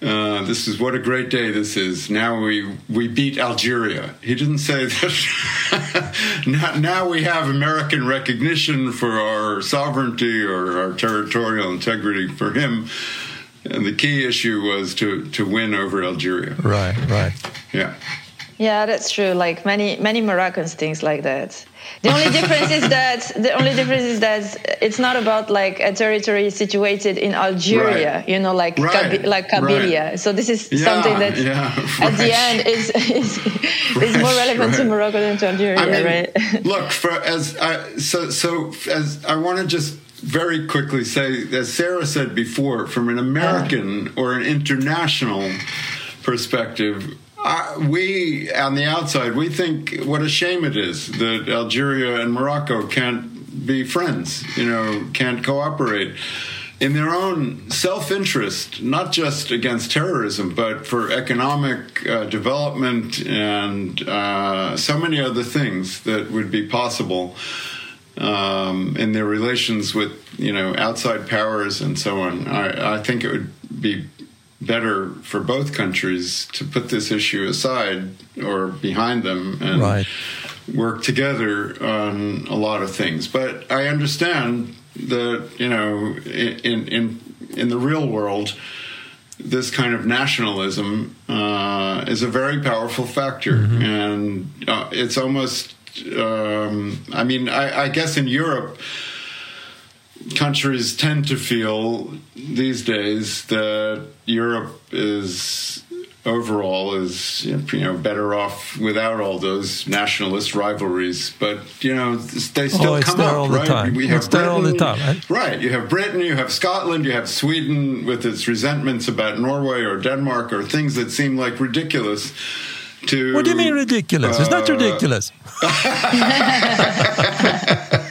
uh, this is what a great day this is. Now we we beat Algeria. He didn't say [LAUGHS] that. now, now we have American recognition for our sovereignty or our territorial integrity. For him, and the key issue was to to win over Algeria. Right, right. Yeah. Yeah, that's true. Like many many Moroccans things like that. The only difference is that the only difference is that it's not about like a territory situated in Algeria, right. you know, like right. like Kabylia. Right. So this is yeah, something that yeah, at the end is is, [LAUGHS] is more relevant to Morocco than to Algeria, I mean, right? [LAUGHS] look, for as I, so so as I want to just very quickly say, as Sarah said before, from an American or an international perspective, uh, we on the outside we think what a shame it is that Algeria and Morocco can't be friends, you know, can't cooperate in their own self interest, not just against terrorism, but for economic uh, development and uh, so many other things that would be possible um, in their relations with you know outside powers and so on. I, I think it would be better for both countries to put this issue aside or behind them and right. work together on a lot of things. But I understand that you know in in in the real world. This kind of nationalism uh, is a very powerful factor, mm-hmm. and uh, it's almost. Um, I mean, I, I guess in Europe, countries tend to feel these days that Europe is overall is you know better off without all those nationalist rivalries. But you know they still oh, come up right? time. we have it's Britain, all the time. Right? right. You have Britain you have Scotland you have Sweden with its resentments about Norway or Denmark or things that seem like ridiculous to what do you mean ridiculous? Uh, it's not uh, ridiculous [LAUGHS] [LAUGHS]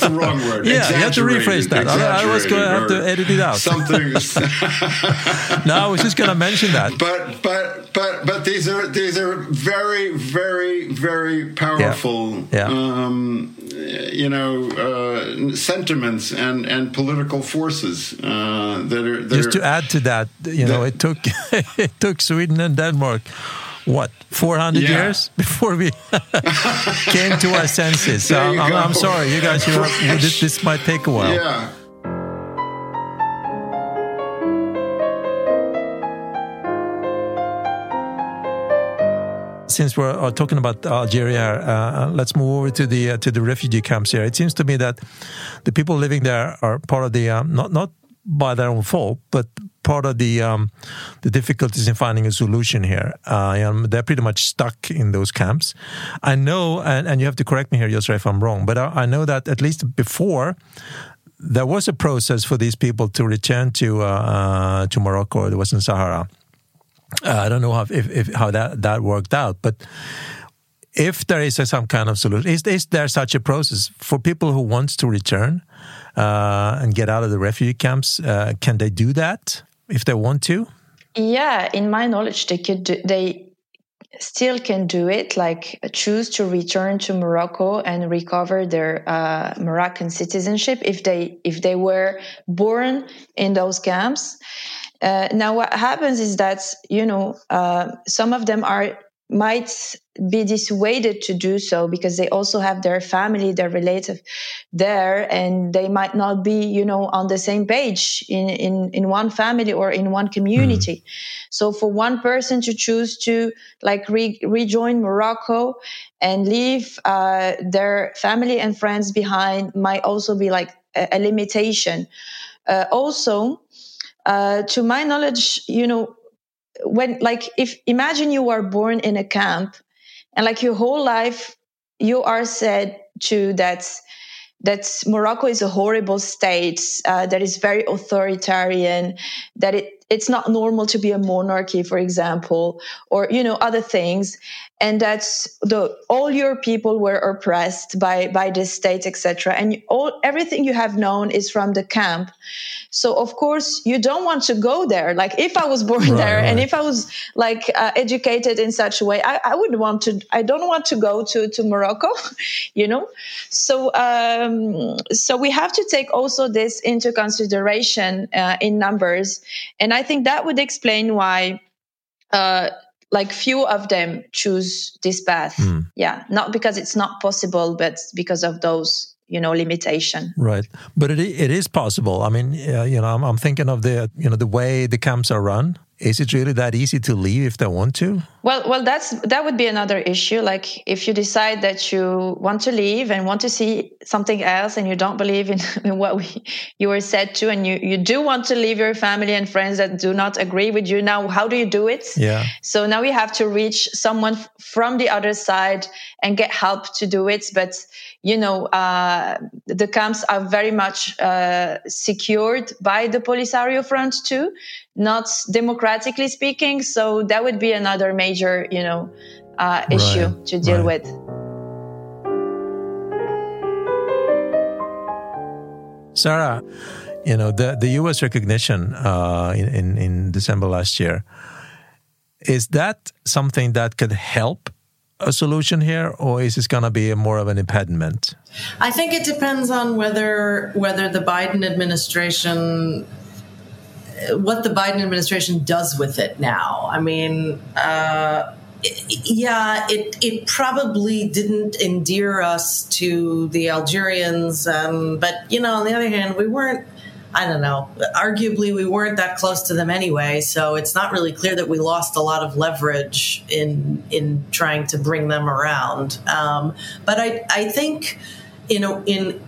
that's the wrong word. Yeah, you have to rephrase that. I, I was going to have to edit it out. Something. [LAUGHS] [LAUGHS] no, I was just going to mention that. But but but but these are these are very very very powerful. Yeah. yeah. Um, you know, uh, sentiments and and political forces uh, that are that just are, to add to that. You know, it took [LAUGHS] it took Sweden and Denmark what 400 yeah. years [LAUGHS] before we [LAUGHS] came to our senses. So I'm, I'm, sorry, you guys. You know, [LAUGHS] this, this might take a while. Yeah. since we're uh, talking about Algeria, uh, let's move over to the uh, to the refugee camps here. It seems to me that the people living there are part of the um, not not by their own fault, but part of the um, the difficulties in finding a solution here. Uh, they're pretty much stuck in those camps. I know, and, and you have to correct me here, Yousra, if I'm wrong, but I, I, know that at least before there was a process for these people to return to uh, uh, to Morocco or the Western Sahara. Uh, I don't know how if, if, how that that worked out, but if there is a, some kind of solution, is, is there such a process for people who want to return uh, and get out of the refugee camps? Uh, can they do that if they want to? Yeah, in my knowledge, they could. Do, they still can do it. Like choose to return to Morocco and recover their uh, Moroccan citizenship if they if they were born in those camps. Uh, now, what happens is that you know uh, some of them are might be dissuaded to do so because they also have their family, their relative there, and they might not be, you know, on the same page in, in, in one family or in one community. Mm. So for one person to choose to like re- rejoin Morocco and leave uh, their family and friends behind might also be like a, a limitation. Uh, also, uh, to my knowledge, you know, when like if imagine you are born in a camp and like your whole life you are said to that that Morocco is a horrible state uh, that is very authoritarian that it it's not normal to be a monarchy for example or you know other things. And that's the all your people were oppressed by by the state etc and all everything you have known is from the camp. So of course you don't want to go there. Like if i was born right, there right. and if i was like uh, educated in such a way I, I would want to i don't want to go to to morocco [LAUGHS] you know? So um so we have to take also this into consideration uh, in numbers. And i I think that would explain why, uh, like few of them choose this path. Mm. Yeah, not because it's not possible, but because of those you know limitation right but it, it is possible i mean uh, you know I'm, I'm, thinking of the you know the way the camps are run is it really that easy to leave if they want to? Well well that's that would be another issue. Like if you decide that you want to leave and want to see something else and you don't believe in, [LAUGHS] in what we, you were said to and you you do want to leave your family and friends that do not agree with you now how do you do it? Yeah. So now we have to reach someone from the other side and get help to do it. But you know uh, the camps are very much uh, secured by the polisario front too not democratically speaking. So that would be another major, you know, uh, issue right, to deal right. with. Sarah, you know the the U.S. recognition uh, in, in in December last year is that something that could help a solution here, or is this going to be more of an impediment? I think it depends on whether whether the Biden administration what the Biden administration does with it now. I mean, uh, yeah, it it probably didn't endear us to the Algerians, um, but you know, on the other hand, we weren't. I don't know. Arguably, we weren't that close to them anyway, so it's not really clear that we lost a lot of leverage in in trying to bring them around. Um, but I I think you know in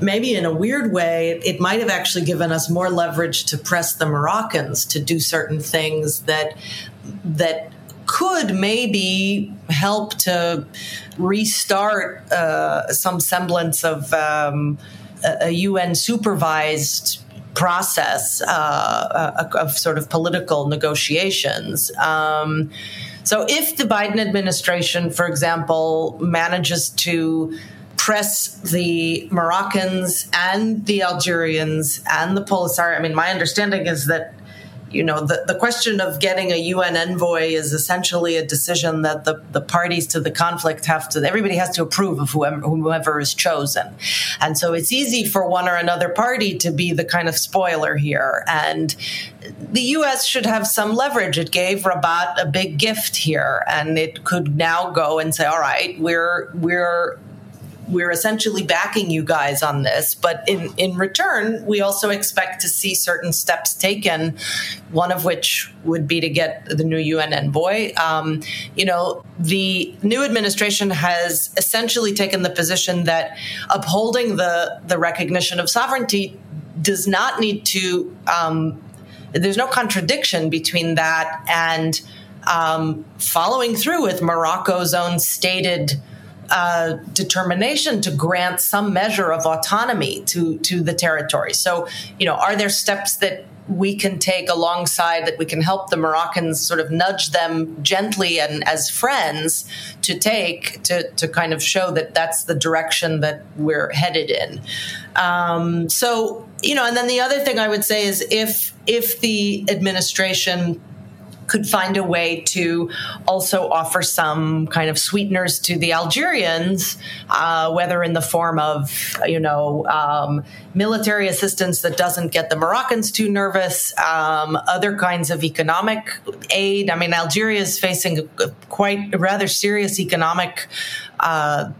maybe in a weird way, it might have actually given us more leverage to press the Moroccans to do certain things that that could maybe help to restart uh, some semblance of um, a, UN supervised process uh, of sort of political negotiations. Um, so, if the Biden administration, for example, manages to press the Moroccans and the Algerians and the Polisario. I mean, my understanding is that you know the, the question of getting a UN envoy is essentially a decision that the, the parties to the conflict have to everybody has to approve of whoever, whoever is chosen. And so it's easy for one or another party to be the kind of spoiler here. And the US should have some leverage. It gave Rabat a big gift here. And it could now go and say all right we're we're we're essentially backing you guys on this, but in, in return, we also expect to see certain steps taken, one of which would be to get the new UN envoy. Um, you know, the new administration has essentially taken the position that upholding the, the recognition of sovereignty does not need to, um, there's no contradiction between that and um, following through with Morocco's own stated uh, determination to grant some measure of autonomy to to the territory. So, you know, are there steps that we can take alongside that we can help the Moroccans sort of nudge them gently and as friends to take to, to kind of show that that's the direction that we're headed in. Um, so, you know, and then the other thing I would say is if if the administration could find a way to also offer some kind of sweeteners to the Algerians, uh, whether in the form of, you know, um, military assistance that doesn't get the Moroccans too nervous, um, other kinds of economic aid. I mean, Algeria is facing a, quite a rather serious economic. Uh,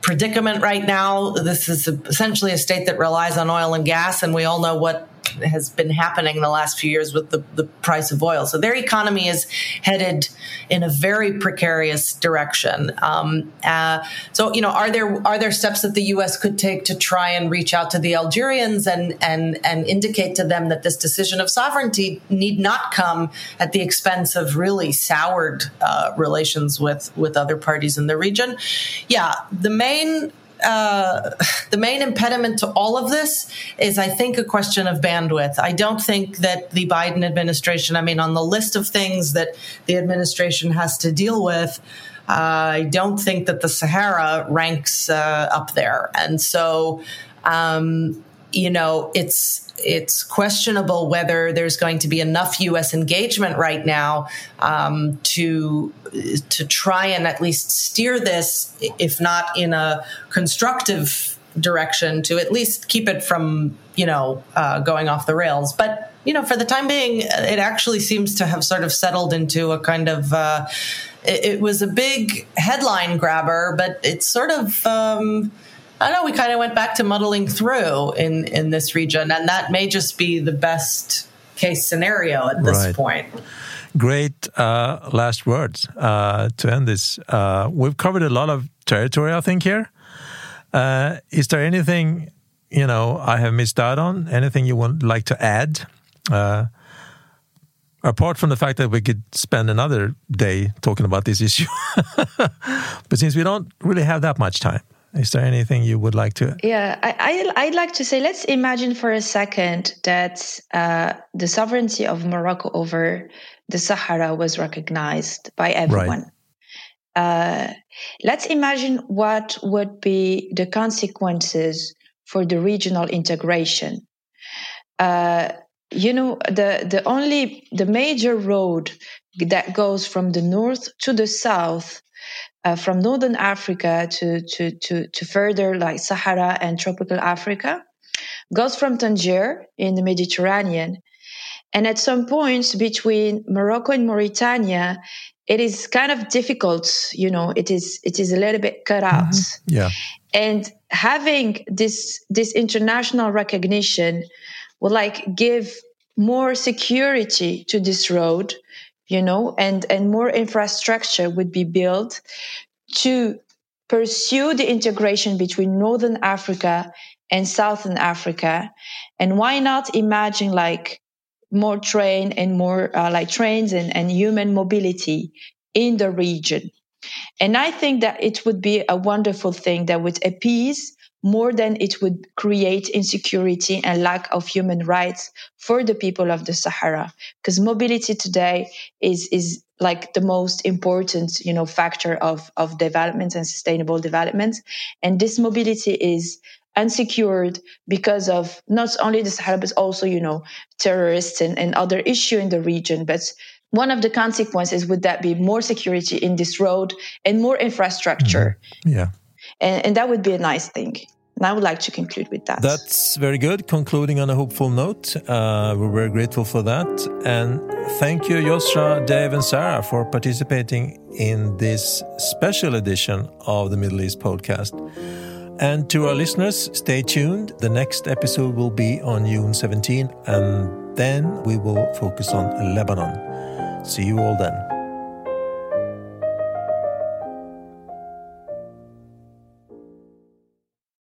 predicament right now. This is essentially a state that relies on oil and gas, and we all know what has been happening in the last few years with the, the price of oil. So their economy is headed in a very precarious direction. Um, uh, so you know, are there are there steps that the U.S. could take to try and reach out to the Algerians and and and indicate to them that this decision of sovereignty need not come at the expense of really soured uh, relations with with other parties in the region? Yeah, the main uh, [SIGHS] the main impediment to all of this is, I think, a question of bandwidth. I don't think that the Biden administration, I mean, on the list of things that the administration has to deal with, uh, I don't think that the Sahara ranks uh, up there. And so, um, you know, it's it's questionable whether there's going to be enough U.S. engagement right now um, to to try and at least steer this, if not in a constructive direction to at least keep it from, you know, uh, going off the rails. But, you know, for the time being, it actually seems to have sort of settled into a kind of, uh, it, it, was a big headline grabber, but it's sort of, um, I know, we kind of went back to muddling through in, in this region. And that may just be the best case scenario at this right. point. Great uh, last words uh, to end this. Uh, we've covered a lot of territory, I think, here. Uh, is there anything you know I have missed out on? Anything you would like to add? Uh, apart from the fact that we could spend another day talking about this issue, [LAUGHS] but since we don't really have that much time, is there anything you would like to? Yeah, I, I, would like to say let's imagine for a second that uh, the sovereignty of Morocco over the Sahara was recognized by everyone. Right. Uh, let's imagine what would be the consequences for the regional integration. Uh, you know, the, the only, the major road that goes from the north to the south, uh, from northern Africa to, to, to, to further like Sahara and tropical Africa, goes from Tangier in the Mediterranean. And at some points between Morocco and Mauritania, it is kind of difficult you know it is it is a little bit cut out mm-hmm. yeah and having this this international recognition will like give more security to this road you know and and more infrastructure would be built to pursue the integration between northern africa and southern africa and why not imagine like more train and more uh, like trains and, and human mobility in the region. And I think that it would be a wonderful thing that would appease more than it would create insecurity and lack of human rights for the people of the Sahara. Because mobility today is, is like the most important, you know, factor of, of development and sustainable development. And this mobility is unsecured because of not only the Sahara, but also, you know, terrorists and, and other issue in the region. But one of the consequences would that be more security in this road and more infrastructure. Mm-hmm. Yeah. And, and that would be a nice thing. And I would like to conclude with that. That's very good. Concluding on a hopeful note. Uh, we're very grateful for that. And thank you, Yousra, Dave, and Sarah, for participating in this special edition of the Middle East podcast. And to our listeners, stay tuned. The next episode will be on June 17, and then we will focus on Lebanon. See you all then.